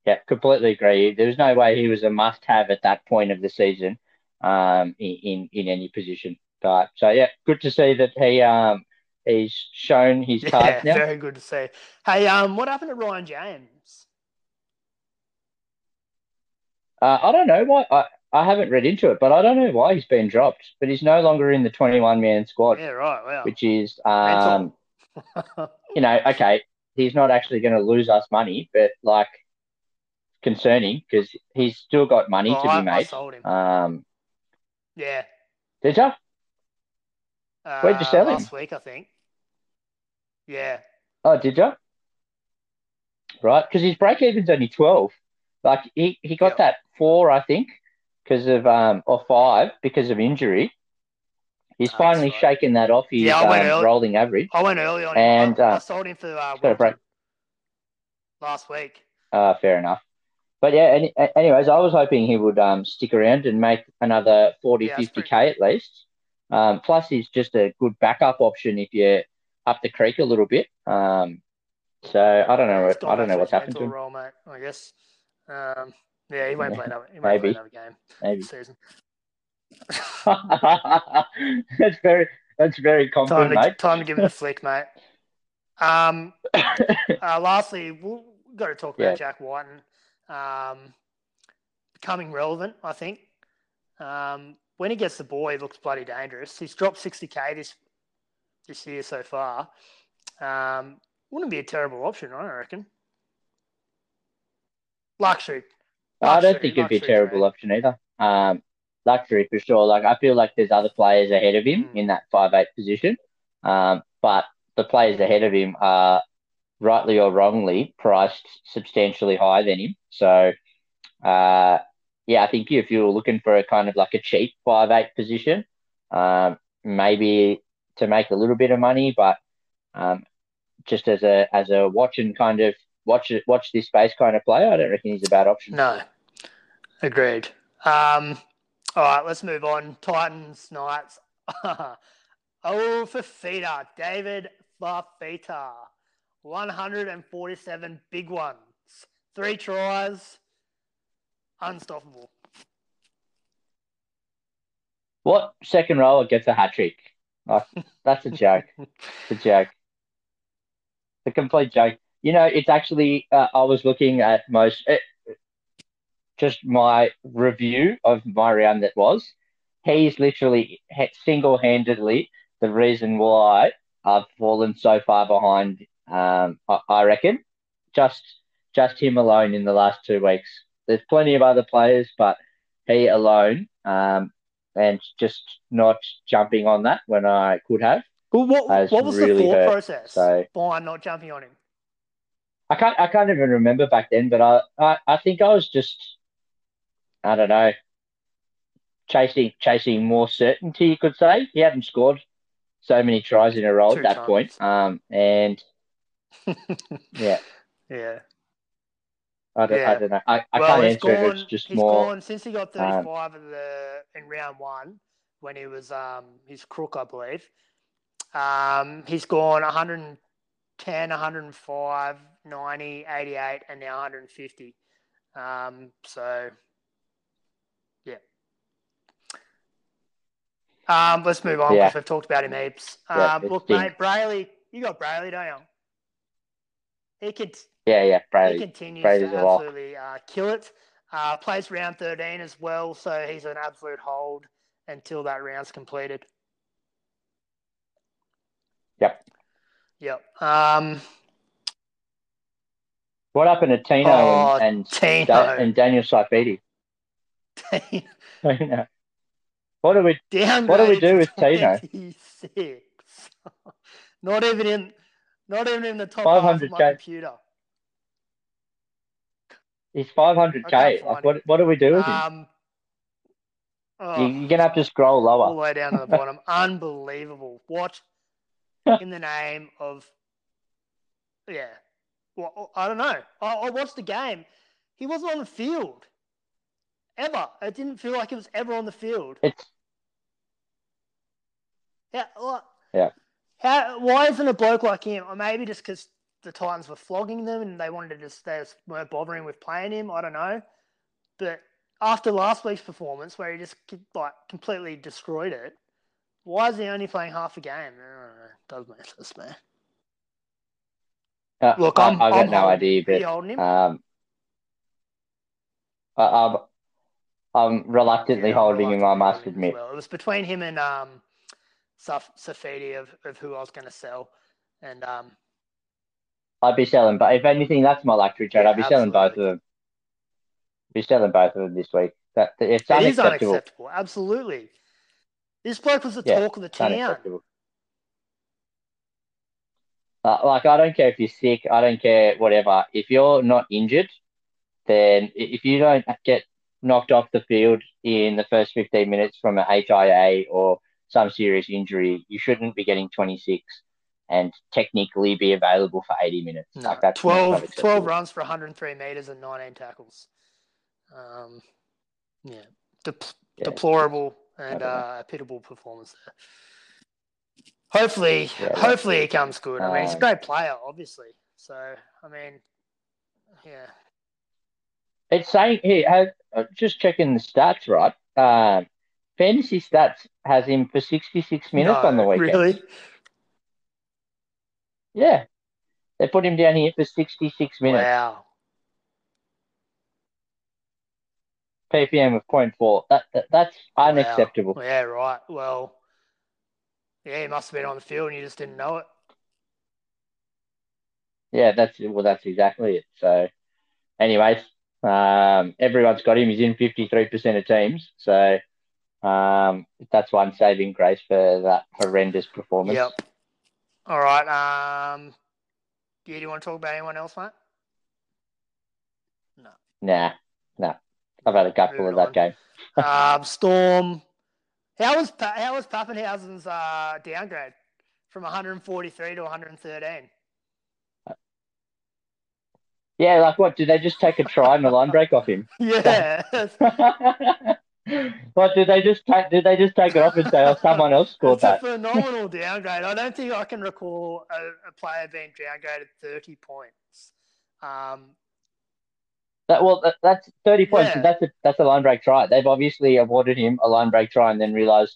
Yeah, completely agree. There was no way he was a must-have at that point of the season, um, in, in in any position. But so yeah, good to see that he um he's shown his *laughs* Yeah, cards now. very good to see. Hey, um, what happened to Ryan James? Uh, I don't know why. I, I haven't read into it, but I don't know why he's been dropped. But he's no longer in the twenty-one man squad, Yeah, right. Wow. which is um *laughs* you know okay, he's not actually going to lose us money, but like concerning because he's still got money Well, to I, be I made. sold him. Um, yeah. did you? Uh, Where'd you sell him? Last week, I think. Yeah. Oh, did you? Right, because his break even's only twelve. Like he, he got Yep. that four, I think, because of um or five because of injury. He's That's finally right. shaken that off his Yeah, I went um, early- rolling average. I went early on And, him. I, I uh, sold him for uh, got a break. Last week. Uh, fair enough. But yeah, any, anyways, I was hoping he would um stick around and make another 40, Yeah, 50 k at least. Um, plus he's just a good backup option if you're up the creek a little bit. Um, so I don't know. I don't know what's happened to him. Role, mate, I guess. Um, Yeah, he won't play another. He won't Maybe. play another game Maybe. season. *laughs* that's very that's very Time confident, to, mate. time to give him a flick, mate. Um, *laughs* uh, lastly, we've got to talk about Yeah. Jack Whiten um, becoming relevant. I think um, when he gets the ball, he looks bloody dangerous. He's dropped sixty k this this year so far. Um, wouldn't be a terrible option, I reckon. Luxury. I don't Luxury, think it'd be a terrible option either. Um, luxury for sure. Like I feel like there's other players ahead of him Mm. in that five eight position, um, but the players ahead of him are rightly or wrongly priced substantially higher than him. So, uh, yeah, I think if you're looking for a kind of like a cheap five eight position, um, maybe to make a little bit of money, but um, just as a as a watch and kind of watch it watch this space kind of player, I don't reckon he's a bad option. No, agreed. Um, all right, let's move on. Titans, Knights. *laughs* oh, Fifita, David Fifita, 147 big ones, three tries, unstoppable. What second rower gets a hat trick? Like, that's a joke. *laughs* It's a joke. It's a complete joke. You know, it's actually, uh, I was looking at most, uh, just my review of my round that was. He's literally single handedly the reason why I've fallen so far behind. Um, I, I reckon just just him alone in the last two weeks. There's plenty of other players, but he alone, um, and just not jumping on that when I could have. Well, what, what was the really thought hurt, process so- behind not jumping on him? I can't I can't even remember back then, but I, I, I think I was just I don't know chasing chasing more certainty. You could say he hadn't scored so many tries in a row Two at that times. point. Um, and *laughs* yeah, Yeah. I don't Yeah. I don't know. I, I well, can't answer it. gone, It's just he's more. gone since he got 35 in the in round one when he was um his crook, I believe. Um, he's gone 110, 105, 90, 88, and now 150. Um, so yeah. Um, let's move on Yeah. because we've talked about him heaps. Yeah, Um, look, mate, Brailey, you got Brailey, don't you? He could Yeah, yeah, he continues Brady's to absolutely uh, kill it. Uh, plays round 13 as well, so he's an absolute hold until that round's completed. Yep. Yep. Um, What happened to Tino Oh, and and, Tino. Da- and Daniel Saifiti? *laughs* Tino. What do we? What do we do with Tino? 26. *laughs* not even in, not even in the top half of 500K. computer. He's 500k. Like what? What do we do with him? Um, oh. You- You're gonna have to scroll lower. all the way down to the bottom. *laughs* Unbelievable. What in the name of yeah? Well, I don't know. I, I watched the game. He wasn't on the field ever. It didn't feel like he was ever on the field. It's Yeah. Yeah. How? Why isn't a bloke like him? Or maybe just because the Titans were flogging them and they wanted to just they just weren't bothering with playing him. I don't know. But after last week's performance, where he just like completely destroyed it, why is he only playing half a game? I don't know. Does make sense, man. uh, Look, I. I've got no idea, but um, I, I'm I'm reluctantly Yeah, holding him. I must holding him as admit. well. It was between him and um, Saf- Saifiti of, of who I was going to sell, and um, I'd be selling, but if anything, that's my luxury trade. Yeah, I'd be selling both of absolutely. them. Be selling both of them this week. That it's it is unacceptable. unacceptable. Absolutely, this bloke was the Yeah, talk of the town. Uh, like I don't care if you're sick. I don't care whatever. If you're not injured, then if you don't get knocked off the field in the first 15 minutes from a HIA or some serious injury, you shouldn't be getting 26 and technically be available for 80 minutes. No, like that's 12, 12 runs for 103 meters and 19 tackles. Um, yeah, Dep- Yeah, deplorable and uh, pitiable performance there. Hopefully, Yeah, hopefully he comes good. I mean, he's a Um, great player, obviously. So, I mean, yeah, It's saying here, has, uh, just checking the stats, right? Um, fantasy stats has him for 66 minutes No, on the weekend. Really? Yeah. They put him down here for 66 minutes. Wow. PPM of 0.4. That, that, that's unacceptable. Wow. Yeah, right. Well, yeah, he must have been on the field and you just didn't know it. Yeah, that's well, that's exactly it. So, anyways, um, everyone's got him. He's in 53% of teams. So, um, that's one saving grace for that horrendous performance. Yep. All right. Um, do you want to talk about anyone else, mate? No. Nah, nah. I've had a gutful of that game. *laughs* um, Storm. How was Pa- how was Papenhuyzen's uh, downgrade from 143 to 113? Yeah, like what? Did they just take a try and a line break off him? *laughs* Yeah. *laughs* what did they just take? Did they just take it off and say, "Oh, someone else scored It's a that"? phenomenal downgrade. I don't think I can recall a, a player being downgraded 30 points. Um, That well, that, that's thirty points. Yeah. That's a that's a line break try. They've obviously awarded him a line break try and then realised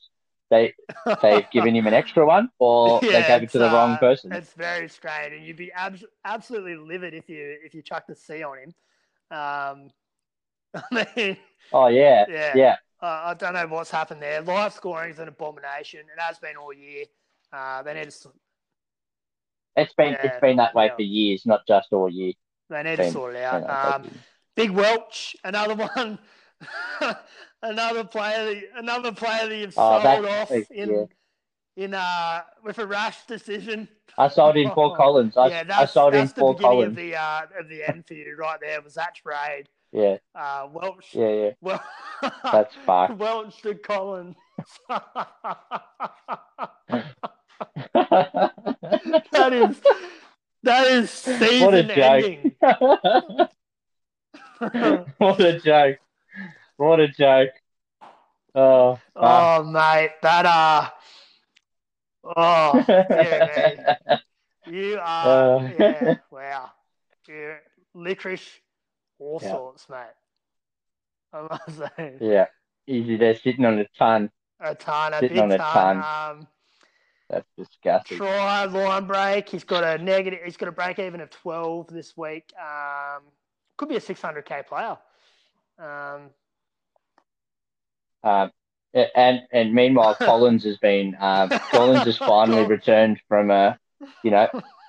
they they've *laughs* given him an extra one, or they gave it to the it's, wrong uh, person. It's very strange, and you'd be abs- absolutely livid if you if you chucked a C on him. Um, *laughs* I mean, Oh yeah, yeah, yeah. Uh, I don't know what's happened there. Live scoring is an abomination. It has been all year. Uh, they need to It's been Yeah, it's been that way yeah. for years, not just all year. they need to sort it out. Um. Big Welch, another *laughs* one, another player, that, another player that you've Oh, sold off in yeah. in uh with a rash decision. I sold in Paul *laughs* Collins. I, yeah, I that's, sold in that's the Paul beginning Collins. of the uh of the end for you right there. Was that trade? Yeah, Uh, Welch. yeah, yeah. *laughs* Well, That's fucked. Welch to Collins. that is that is season What a joke. ending. *laughs* what a joke! What a joke! Oh, oh mate, that uh oh yeah, man. *laughs* You are Uh. yeah, wow. You're licorice all Yeah. sorts, mate. I must say. yeah, easy there sitting on a ton. A ton, a Sitting big on a ton. ton. Um That's disgusting. try line break. He's got a negative. He's got a break even of twelve this week. Um, could be a six hundred k player. Um, Um, and and meanwhile, *laughs* Collins has been um, Collins has *laughs* finally returned from a, you know,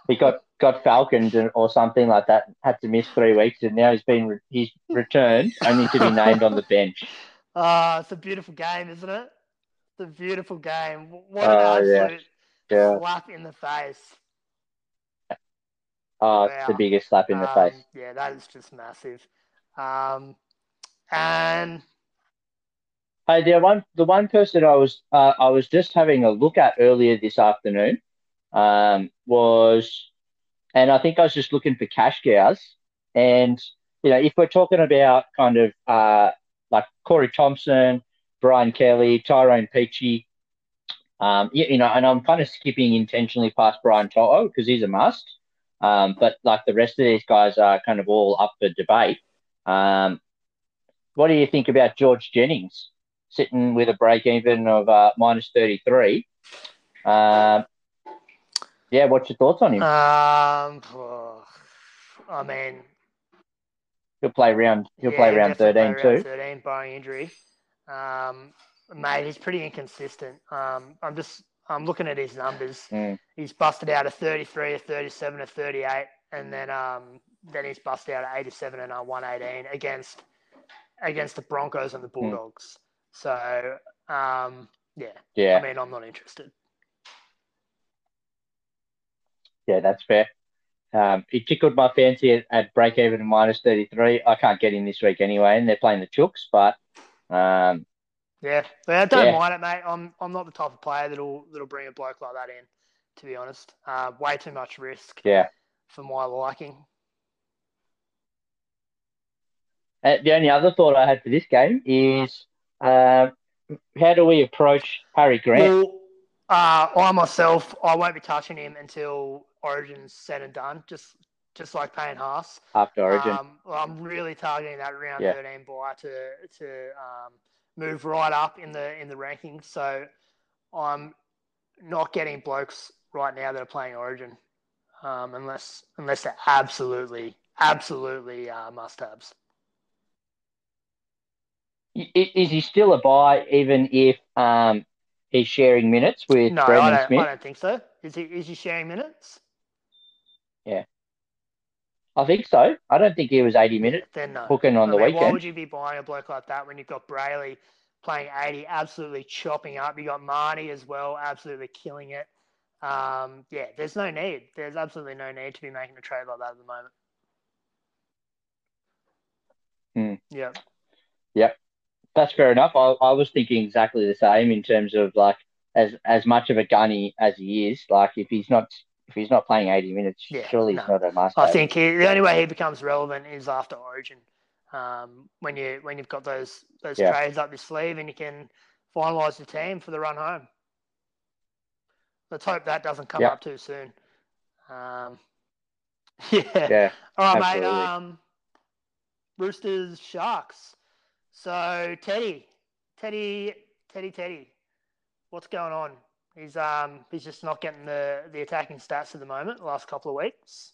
he got got falconed or something like that. Had to miss three weeks, and now he's been re- he's returned only to be named on the bench. *laughs* ah, it's a beautiful game, isn't it? It's a beautiful game. What an Oh, yeah. absolute Yeah, slap in the face. Oh, it's the biggest slap in the Um, face. Yeah, that is just massive. Um, and Hey, the one the one person I was uh, I was just having a look at earlier this afternoon um, was, and I think I was just looking for cash cows, and you know if we're talking about kind of uh, like Corey Thompson, Brian Kelly, Tyrone Peachey, um, you, you know, and I'm kind of skipping intentionally past Brian To'o because he's a must, um, but like the rest of these guys are kind of all up for debate. Um, what do you think about George Jennings? sitting with a break even of uh, minus 33. Um, yeah, what's your thoughts on him? um, oh, I mean, he'll play round. He'll yeah, play round 13 play round too. Thirteen, barring injury. Um, mate, he's pretty inconsistent. Um, I'm just I'm looking at his numbers. Mm. He's busted out a 33, a 37, a 38, and then um, then he's busted out a 87 and a 118 against against the Broncos and the Hmm. Bulldogs. So um, yeah, Yeah, I mean, I'm not interested. yeah, that's fair. Um, he tickled my fancy at, at break even minus 33. I can't get in this week anyway, and they're playing the Chooks, but um, Yeah, but I don't Yeah. mind it, mate. I'm I'm not the type of player that'll that'll bring a bloke like that in. To be honest, uh, way too much risk yeah. for my liking. Uh, the only other thought I had for this game is um, how do we approach Harry Grant? Well, uh, I myself, I won't be touching him until Origin's said and done. Just just like Payne Haas. After Origin. Um, well, I'm really targeting that round Yeah. 13 buy to to um, move right up in the in the rankings. So I'm not getting blokes right now that are playing Origin, um, unless unless they're absolutely absolutely uh, must haves. I- i- Is he still a buy even if um, he's sharing minutes with No, I Brandon don't. Smith? I don't think so. Is he is he sharing minutes? I think so. I don't think he was 80 minutes Then no. hooking on I the mean, Why weekend. would you be buying a bloke like that when you've got Brailey playing 80, absolutely chopping up? You got Marty as well, absolutely killing it. Um, yeah, there's no need. There's absolutely no need to be making a trade like that at the moment. Hmm. Yeah. That's fair enough. I, I was thinking exactly the same in terms of like as as much of a gunny as he is. Like if he's not if he's not playing 80 minutes, Yeah, surely he's no. not a must. I think he, the only way he becomes relevant is after Origin. Um, when you when you've got those those Yeah. trades up your sleeve and you can finalise the team for the run home. Let's hope that doesn't come Yeah. up too soon. Um, *laughs* yeah. Yeah. All right, mate. Um, Roosters Sharks. So Teddy, Teddy, Teddy, Teddy, what's going on? He's um he's just not getting the the attacking stats at the moment. The last couple of weeks.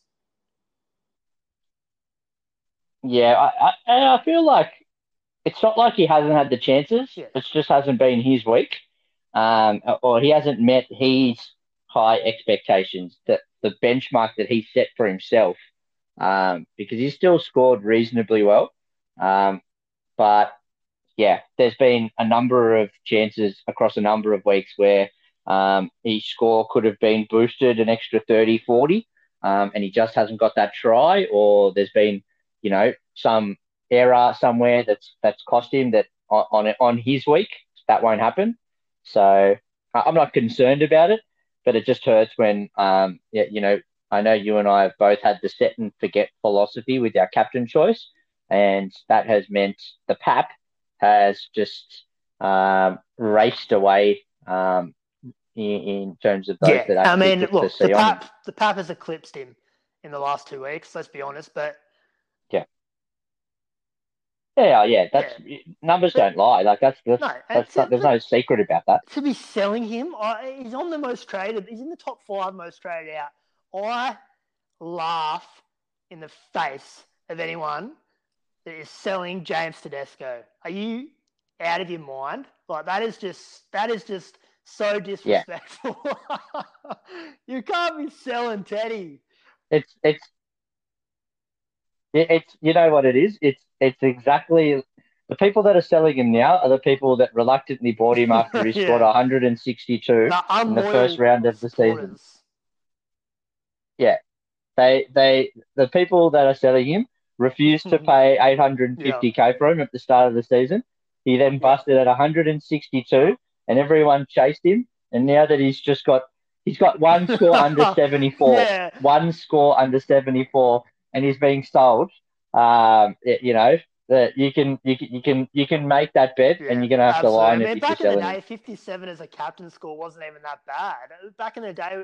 Yeah, I, I, and I feel like it's not like he hasn't had the chances. Yeah. It just hasn't been his week, um, or he hasn't met his high expectations, that the benchmark that he set for himself. Um, because he still scored reasonably well, um, but yeah, there's been a number of chances across a number of weeks where um, his score could have been boosted an extra 30, 40, um, and he just hasn't got that try, or there's been you know, some error somewhere that's that's cost him that on on, on his week that won't happen. So I'm not concerned about it, but it just hurts when um you know I know you and I have both had the set and forget philosophy with our captain choice, and that has meant the PAP has just um, raced away um, in, in terms of those yeah, that I mean, look, the C on him. Pap the Pap has eclipsed him in the last two weeks. Let's be honest, but Yeah, yeah, yeah. that's numbers don't lie. Like that's that's, no, that's to, there's no secret about that. to be selling him, I, he's on the most traded. He's in the top five most traded out. I laugh in the face of anyone that is selling James Tedesco. Are you out of your mind? Like that is just that is just so disrespectful. *laughs* you can't be selling Teddy. It's it's it's you know what it is. It's it's exactly the people that are selling him now are the people that reluctantly bought him after he *laughs* Yeah. scored 162. The in the first round of the season. Yeah, They they the people that are selling him refused to *laughs* pay 850k for him at the start of the season. He then busted at 162, and everyone chased him. And now that he's just got he's got one score *laughs* under 74, Yeah. one score under 74, and he's being sold. Um, you know that you can you can you can you can make that bet, Yeah, and you're gonna have to line I mean, it back in the day, him. 57 as a captain score wasn't even that bad. Back in the day,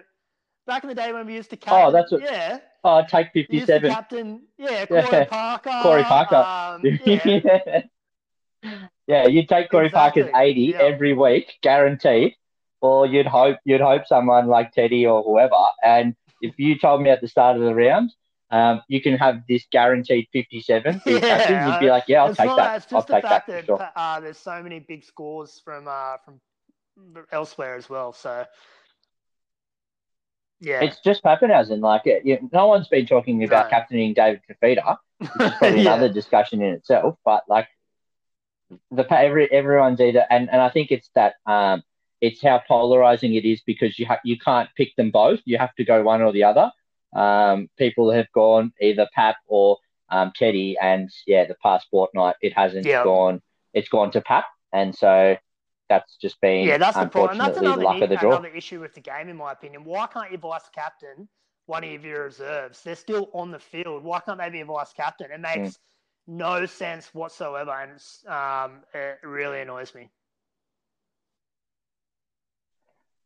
back in the day when we used to captain, Oh, that's what- yeah, Oh, take we used to 57. captain, yeah, *laughs* Yeah. Corey Parker, Corey Parker. um, *laughs* yeah, yeah, you'd take Corey Parker's 80 yeah. every week, guaranteed. Or you'd hope you'd hope someone like Teddy or whoever. And if you told me at the start of the round, um, you can have this guaranteed 57 *laughs* Yeah, you'd be like, yeah, I'll take not that. that. It's I'll just the take that fact for that sure. uh, there's so many big scores from uh, from elsewhere as well. So yeah, It's just Papenhuyzen. Like, it, you, no one's been talking about No. captaining David Fifita, which is *laughs* probably Yeah. another discussion in itself. But like, the every everyone's either, and, and I think it's that um, it's how polarizing it is because you ha- you can't pick them both. You have to go one or the other. Um, people have gone either Pap or um, Teddy, and yeah, the past fortnight it hasn't Yeah. gone. It's gone to Pap, and so that's just been Yeah, that's the problem. That's another, luck of the draw. another issue with the game, in my opinion. Why can't you vice captain one of your reserves? They're still on the field. Why can't they be a vice captain? It makes Hmm. No sense whatsoever, and um, it really annoys me.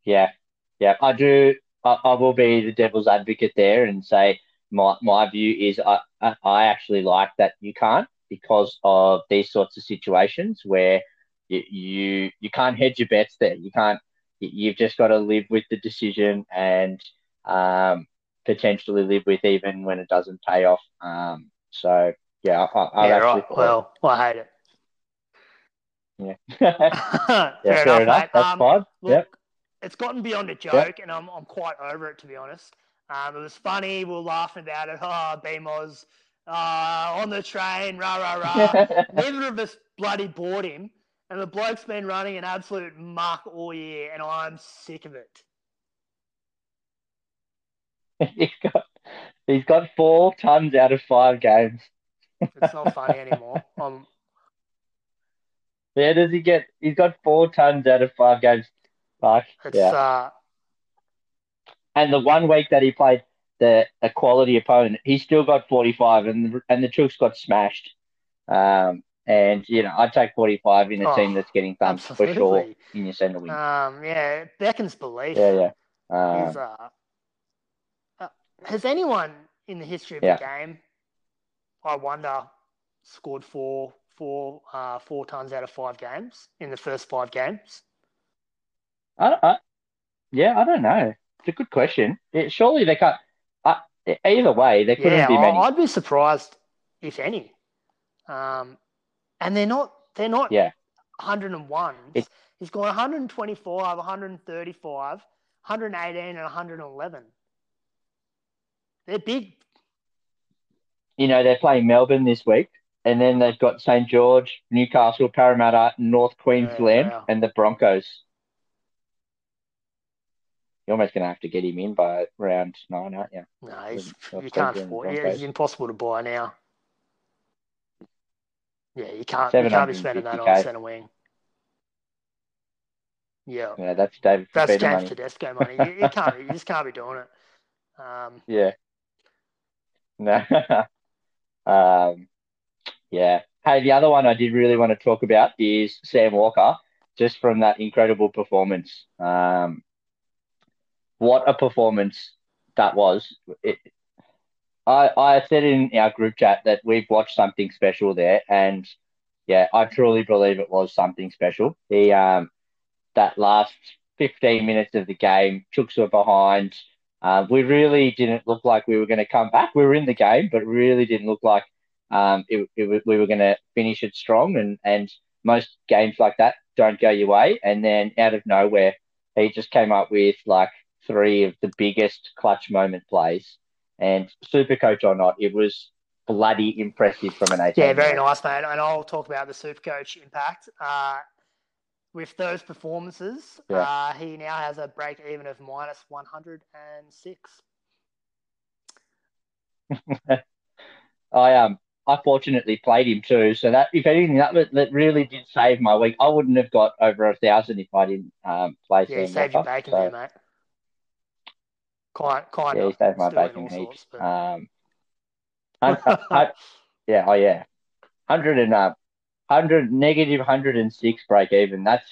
Yeah, yeah, I do. I, I will be the devil's advocate there and say my my view is I I actually like that you can't because of these sorts of situations where you you, you can't hedge your bets there. You can't. You've just got to live with the decision and um, potentially live with even when it doesn't pay off. Um, so yeah, I, I yeah, actually right. Well, well, I hate it. yeah, *laughs* *laughs* fair, yeah, enough, mate. That's Um, fine. Look, Yep. it's gotten beyond a joke, and I'm, I'm quite over it, to be honest. Um, it was funny. We were laughing about it. Oh, BMOS uh, on the train, rah, rah, rah. *laughs* Neither of us bloody bought him. And the bloke's been running an absolute muck all year, and I'm sick of it. he's got he's got four tons out of five games. It's not funny anymore. Um, Where does he get? He's got four tons out of five games. It's yeah. uh, And the one week that he played the a quality opponent, he still got 45, and the, and the Chooks got smashed. Um, and you know, I'd take 45 in a Oh, team that's getting thumped for sure in your centre wing. Um, yeah, beckons belief. yeah, yeah. is, Um, uh, uh, has anyone in the history of Yeah. the game, I wonder, scored four, four, uh, four tons out of five games in the first five games? I, I, yeah, I don't know. It's a good question. Yeah, surely they can't. Uh, either way, there couldn't yeah, be many. I- I'd be surprised if any. Um, and they're not. They're not. Yeah. 101. It- He's got 125, 135, 118, and 111. They're big. You know, they're playing Melbourne this week, and then they've got St George, Newcastle, Parramatta, North Queensland, wow. and the Broncos. You're almost going to have to get him in by round nine, aren't you? No, he's, North you can't afford. Yeah, he's impossible to buy now. Yeah, you can't. You can't be spending that on centre wing. Yeah, Yeah, that's David that's James money. Tedesco money. You, you can't. You just can't be doing it. *laughs* Um, Yeah. No. *laughs* um, yeah. Hey, the other one I did really want to talk about is Sam Walker, just from that incredible performance. Um, what a performance that was. It, I, I said in our group chat that we've watched something special there, and yeah, I truly believe it was something special. The um, that last 15 minutes of the game, Chooks were behind. Uh, we really didn't look like we were going to come back. We were in the game, but really didn't look like um, it, it, we were going to finish it strong. And, and most games like that don't go your way. And then out of nowhere, he just came up with like three of the biggest clutch moment plays. And super coach or not, it was bloody impressive from an 18. yeah, very nice, mate. And I'll talk about the super coach impact. Uh, with those performances, Yeah. uh, he now has a break even of minus 106. *laughs* I um I fortunately played him too, so that if anything that that really did save my week. I wouldn't have got over a thousand if I didn't um play Yeah, saved your bacon So, there, mate. Kind, kind yeah, of. he saved my bacon heaps. but- Um, *laughs* hun- hun- yeah, oh yeah, hundred and uh, hundred negative hundred and six break even. That's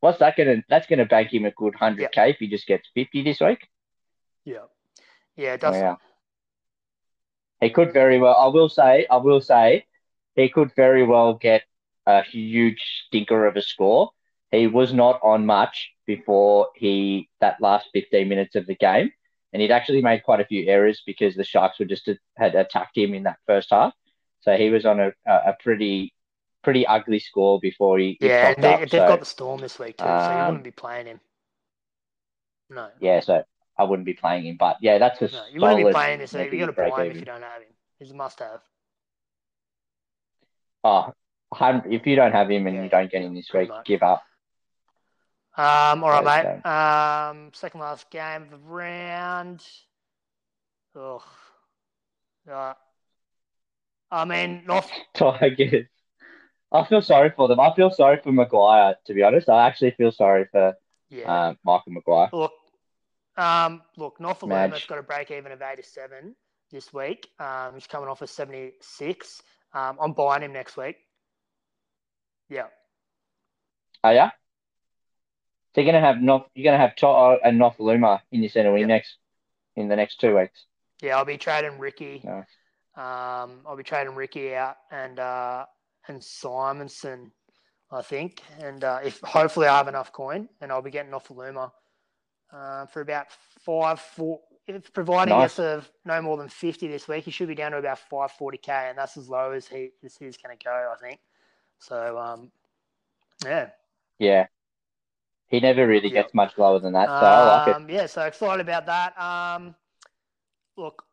what's that gonna? That's gonna bank him a good hundred k if he just gets fifty this week. yeah. Yeah, it does. Yeah. He could very well. I will say. I will say, he could very well get a huge stinker of a score. He was not on much before he that last fifteen minutes of the game, and he'd actually made quite a few errors because the Sharks were just had attacked him in that first half. So he was on a a pretty pretty ugly score before he, he Yeah, and they, they've So got the Storm this week too, so you Um, wouldn't be playing him. No. yeah, so I wouldn't be playing him, but yeah, that's a No, you wouldn't be playing this week. You got to buy him if you don't have him. He's a must-have. Oh, if you don't have him and Yeah, you don't get him this week, much. give up. Um, all right, mate. Um, second last game of the round. Ugh. Uh, I mean, *laughs* not Tigers. I feel sorry for them. I feel sorry for Maguire, to be honest. I actually feel sorry for yeah. um, Michael Maguire. Look, um, look, Nofoaluma's Madge. got a break even of 87 this week. Um, he's coming off a 76. Um, I'm buying him next week. Yeah. Oh yeah. So you're gonna have Nof- you're gonna have To'o and Nofoaluma in your centre wing next in the next two weeks. Yeah, I'll be trading Ricky. Nice. Um, I'll be trading Ricky out and uh, and Simonson, I think. And uh, if hopefully I have enough coin, and I'll be getting off Luma uh, for about five four. If providing Nice. us of no more than fifty this week, he should be down to about five forty k, and that's as low as he as he's going to go, I think. So um, yeah, Yeah. He never really Yep. gets much lower than that, so I like it. Um, Yeah, so excited about that. Um, look,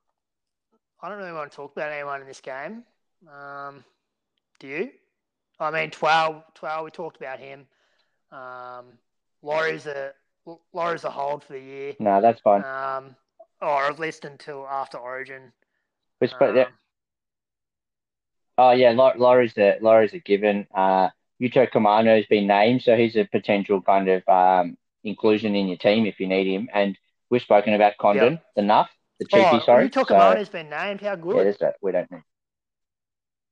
I don't really want to talk about anyone in this game. Um, do you? I mean, Twelve, Twelve. We talked about him. Um, Laurie's a Laurie's a hold for the year, No, that's fine. um, or at least until after Origin. Spoke, yeah. Um, Oh yeah, Laurie's a Laurie's a given. Uh, Yuto Kamano's been named, so he's a potential kind of um, inclusion in your team if you need him. And we've spoken about Condon, the Nuff, the cheeky. oh, sorry, Yuto so Kamano's been named. How good! there's that. We don't need.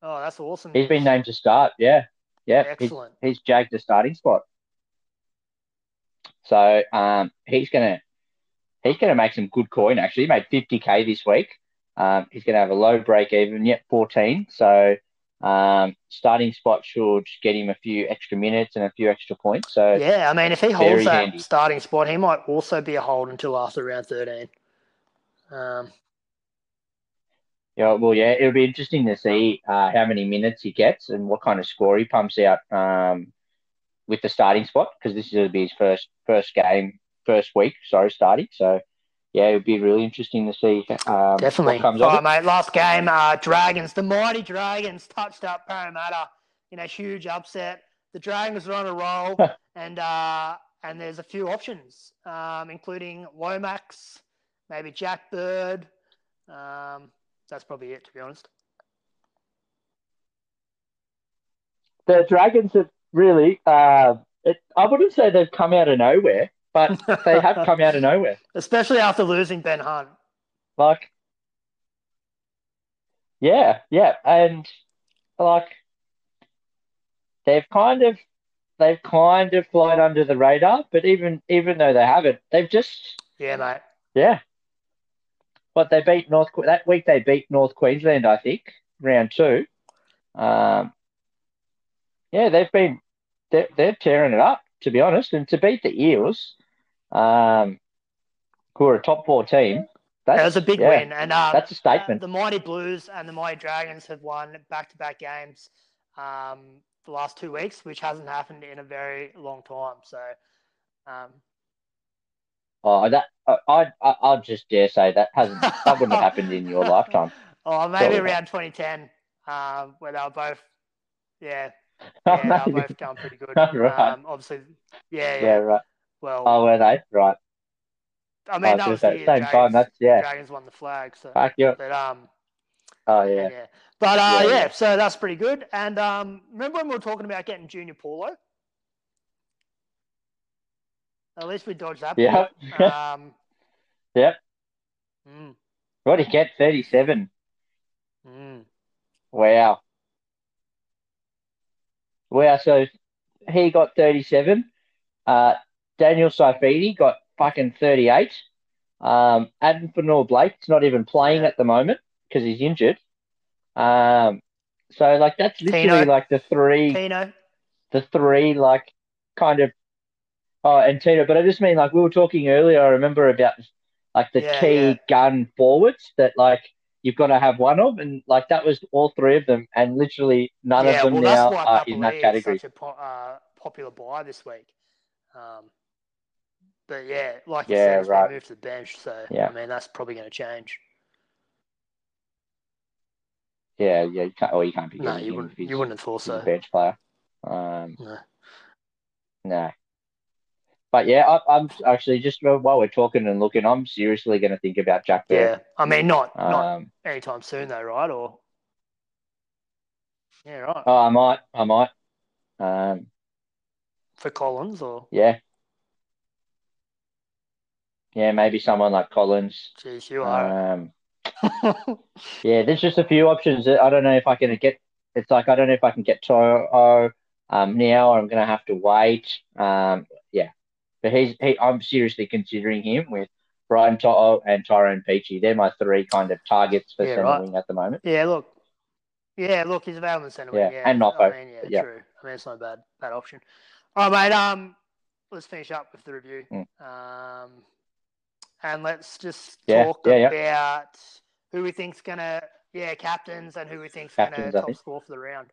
Oh, that's awesome. He's been named to start. Yeah, yeah. He's, Excellent. he's jagged the starting spot. So um, he's gonna he's gonna make some good coin. Actually, he made fifty k this week. Um, he's gonna have a low break even, yet fourteen. So um, starting spot should get him a few extra minutes and a few extra points. So Yeah, I mean, if he holds that handy. starting spot, he might also be a hold until after round thirteen. Um, Yeah, well, yeah, it'll be interesting to see uh, how many minutes he gets and what kind of score he pumps out um, with the starting spot because this is going to be his first first game, first week, sorry, starting. So, yeah, it'll be really interesting to see um, Definitely. what comes All of right, mate. Last game, uh, Dragons, the mighty Dragons touched up Parramatta in a huge upset. The Dragons are on a roll, *laughs* and uh, and there's a few options, um, including Lomax, maybe Jack Bird. Um, that's probably it, to be honest. The Dragons have really, uh, it, I wouldn't say they've come out of nowhere, but they have come out of nowhere. *laughs* especially after losing Ben Hunt. Like, yeah, yeah, and like they've kind of they've kind of flown under the radar, but even even though they haven't, they've just Yeah, mate. yeah. But they beat North that week. They beat North Queensland, I think, round two. Um, yeah, they've been they're, they're tearing it up to be honest, and to beat the Eels, um, who are a top four team. That's, That was a big yeah, win, and uh, That's a statement. the Mighty Blues and the Mighty Dragons have won back-to-back games um, the last two weeks, which hasn't happened in a very long time. So, um, Oh, that I I I- I'll just dare say that hasn't that wouldn't have happened in your *laughs* lifetime. oh, maybe not. around 2010, um, where they were both, yeah, *laughs* yeah, they were both going pretty good. *laughs* Right. Um, obviously, yeah, yeah. yeah, right. Well, Oh, were they? Right. I I mean, was that gonna was the same the time. That's yeah. Dragons won the flag. So, Fuck you. but um, Oh yeah. yeah. But uh, Yeah, yeah, yeah. so that's pretty good. And um, remember when we were talking about getting Junior Paulo? At least we dodged that. Yeah. *laughs* Um, Yep. mm, What did he get? Thirty-seven. mm. Wow. Wow. So he got thirty-seven. Uh, Daniel Saifiti got fucking thirty-eight. Um, Addin Fonua-Blake's not even playing at the moment because he's injured. Um, so like that's literally Tino. like the three. Pino. the three like kind of oh and Tito, but I just mean like we were talking earlier, I remember about like the Yeah, key yeah. gun forwards that like you've got to have one of and like that was all three of them and literally none yeah, of them well, now are in that category. such a po- uh, popular buy this week. Um, but yeah, like Yeah, you said, it's right. moved to the bench. So Yeah. I mean, that's probably going to change. Yeah, yeah, you can't or you can't be No, you wouldn't. You wouldn't have thought a so. bench player. Um No. no. But yeah, I, I'm actually just while we're talking and looking, I'm seriously going to think about Jack Bird. Yeah, I mean, not not Um, anytime soon though, right? Or yeah, right. oh, I might, I might. Um, For Collins or Yeah. Yeah, maybe someone like Collins. geez, you are. Um, *laughs* yeah, there's just a few options. I don't know if I can get. It's like I don't know if I can get Toro um, now, or I'm gonna have to wait. Um, but he's he. I'm seriously considering him with Brian To'o, and Tyrone Peachey. They're my three kind of targets for Yeah, centre right. wing at the moment. Yeah, look. Yeah, look, he's available in centre Yeah, wing. Yeah, and Noppo, I mean, yeah, yeah. true. I mean, it's not a bad, bad option. All right, mate. Um, let's finish up with the review. Mm. Um, and let's just Yeah, talk about who we think's gonna, yeah, captains, and who we think's gonna top think. score for the round.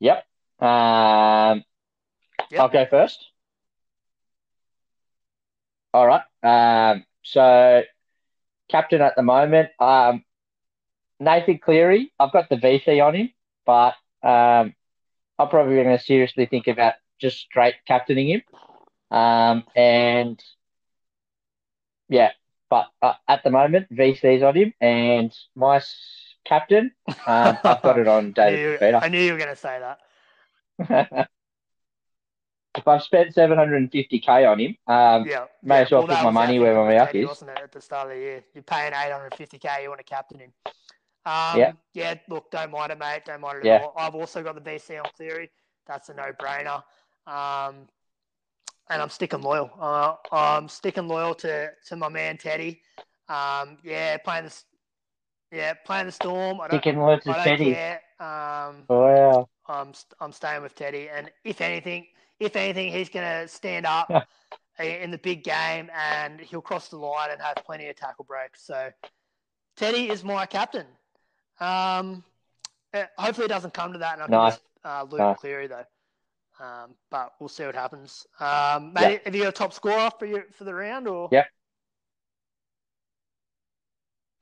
Yep. Um, Yep. I'll go first. All right. Um, so captain at the moment, um, Nathan Cleary. I've got the VC on him, but um, I'm probably going to seriously think about just straight captaining him. Um, and yeah, but uh, at the moment, VC's on him, and my s- captain, um, I've got it on *laughs* I knew, David I knew you were gonna say that. If I've spent 750k on him, um, Yeah, may yeah. as well that put my money where my mouth is. wasn't it? At the start of the year, you're paying 850k. You want to captain him. Um, Yeah. Yeah. Look, don't mind it, mate. Don't mind it Yeah. at all. I've also got the VC on Cleary. That's a no-brainer. Um, and I'm sticking loyal. Uh, I'm sticking loyal to to my man Teddy. Um, yeah, playing the Yeah, playing the Storm. I don't. Of I don't Teddy. care. Um, Wow. I'm I'm staying with Teddy, and if anything, if anything, he's going to stand up Yeah. in the big game, and he'll cross the line and have plenty of tackle breaks. So, Teddy is my captain. Um, eh, hopefully, it doesn't come to that, and I can Nice. just uh, Luke Nice. Cleary though. Um, but we'll see what happens. Um, mate, have you got a top scorer for you for the round, or Yeah.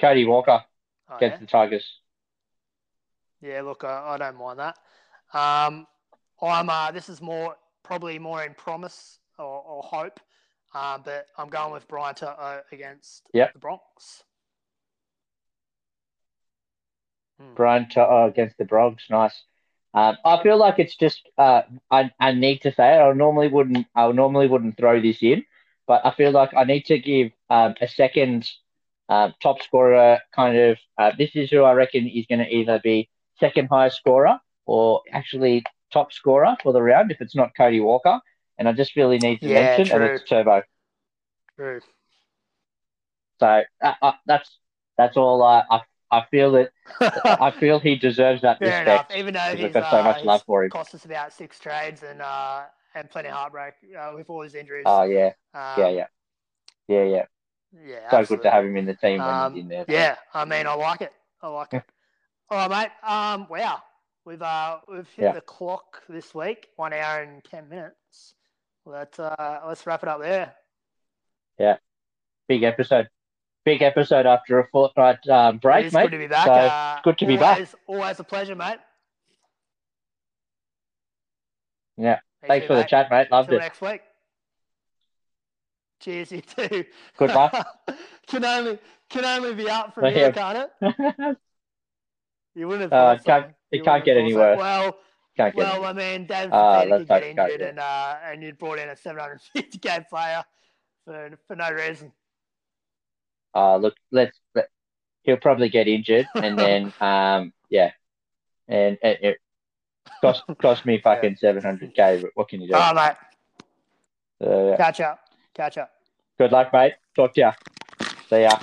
Cody Walker Oh, against yeah? the Tigers. Yeah, look, I, I don't mind that. Um, I'm uh, this is more probably more in promise or, or hope, um, but I'm going with Brian To'o against Yep. the Bronx. Hmm. Brian To'o against the Bronx. Nice. Um, I feel like it's just uh, I, I need to say it. I normally wouldn't I normally wouldn't throw this in, but I feel like I need to give um, a second um, top scorer kind of. Uh, this is who I reckon is going to either be second highest scorer or actually top scorer for the round if it's not Cody Walker. And I just really need to Yeah, mention, and it's Turbo. True. So uh, uh, that's that's all. I I, I feel that *laughs* I feel he deserves that Fair enough. respect. Even though he's, I've got so uh, much love for him. cost us about six trades and uh, and plenty of heartbreak uh, with all his injuries. Oh yeah, um, yeah, yeah, yeah, yeah. yeah. So absolutely. good to have him in the team when Um, he's in there. Yeah, I mean, I like it. I like it. *laughs* All right, mate. Um, wow, we've uh, we've hit Yeah. the clock this week, one hour and ten minutes. Let's uh, let's wrap it up there. Yeah, big episode. Big episode after a fortnight um, break, it's mate. good to be back. So, uh, good to be back. always, Always a pleasure, mate. Yeah. Me Thanks for the chat, mate. Loved Till it. next week. Cheers, you too. Good luck. *laughs* can only can only be up from here, can't it? *laughs* You wouldn't have Uh, thought can't- so. It can't get any worse. Well, Can't get Well, I mean, David Ah, Fifita let's could get it injured, and uh, and you'd brought in a 750k player for for no reason. uh, look, let's. Let, he'll probably get injured, and then *laughs* um, yeah, and, and it cost cost me fucking seven hundred k. But what can you do? All right, So, yeah. Catch up. Catch up. Good luck, mate. Talk to ya. See ya.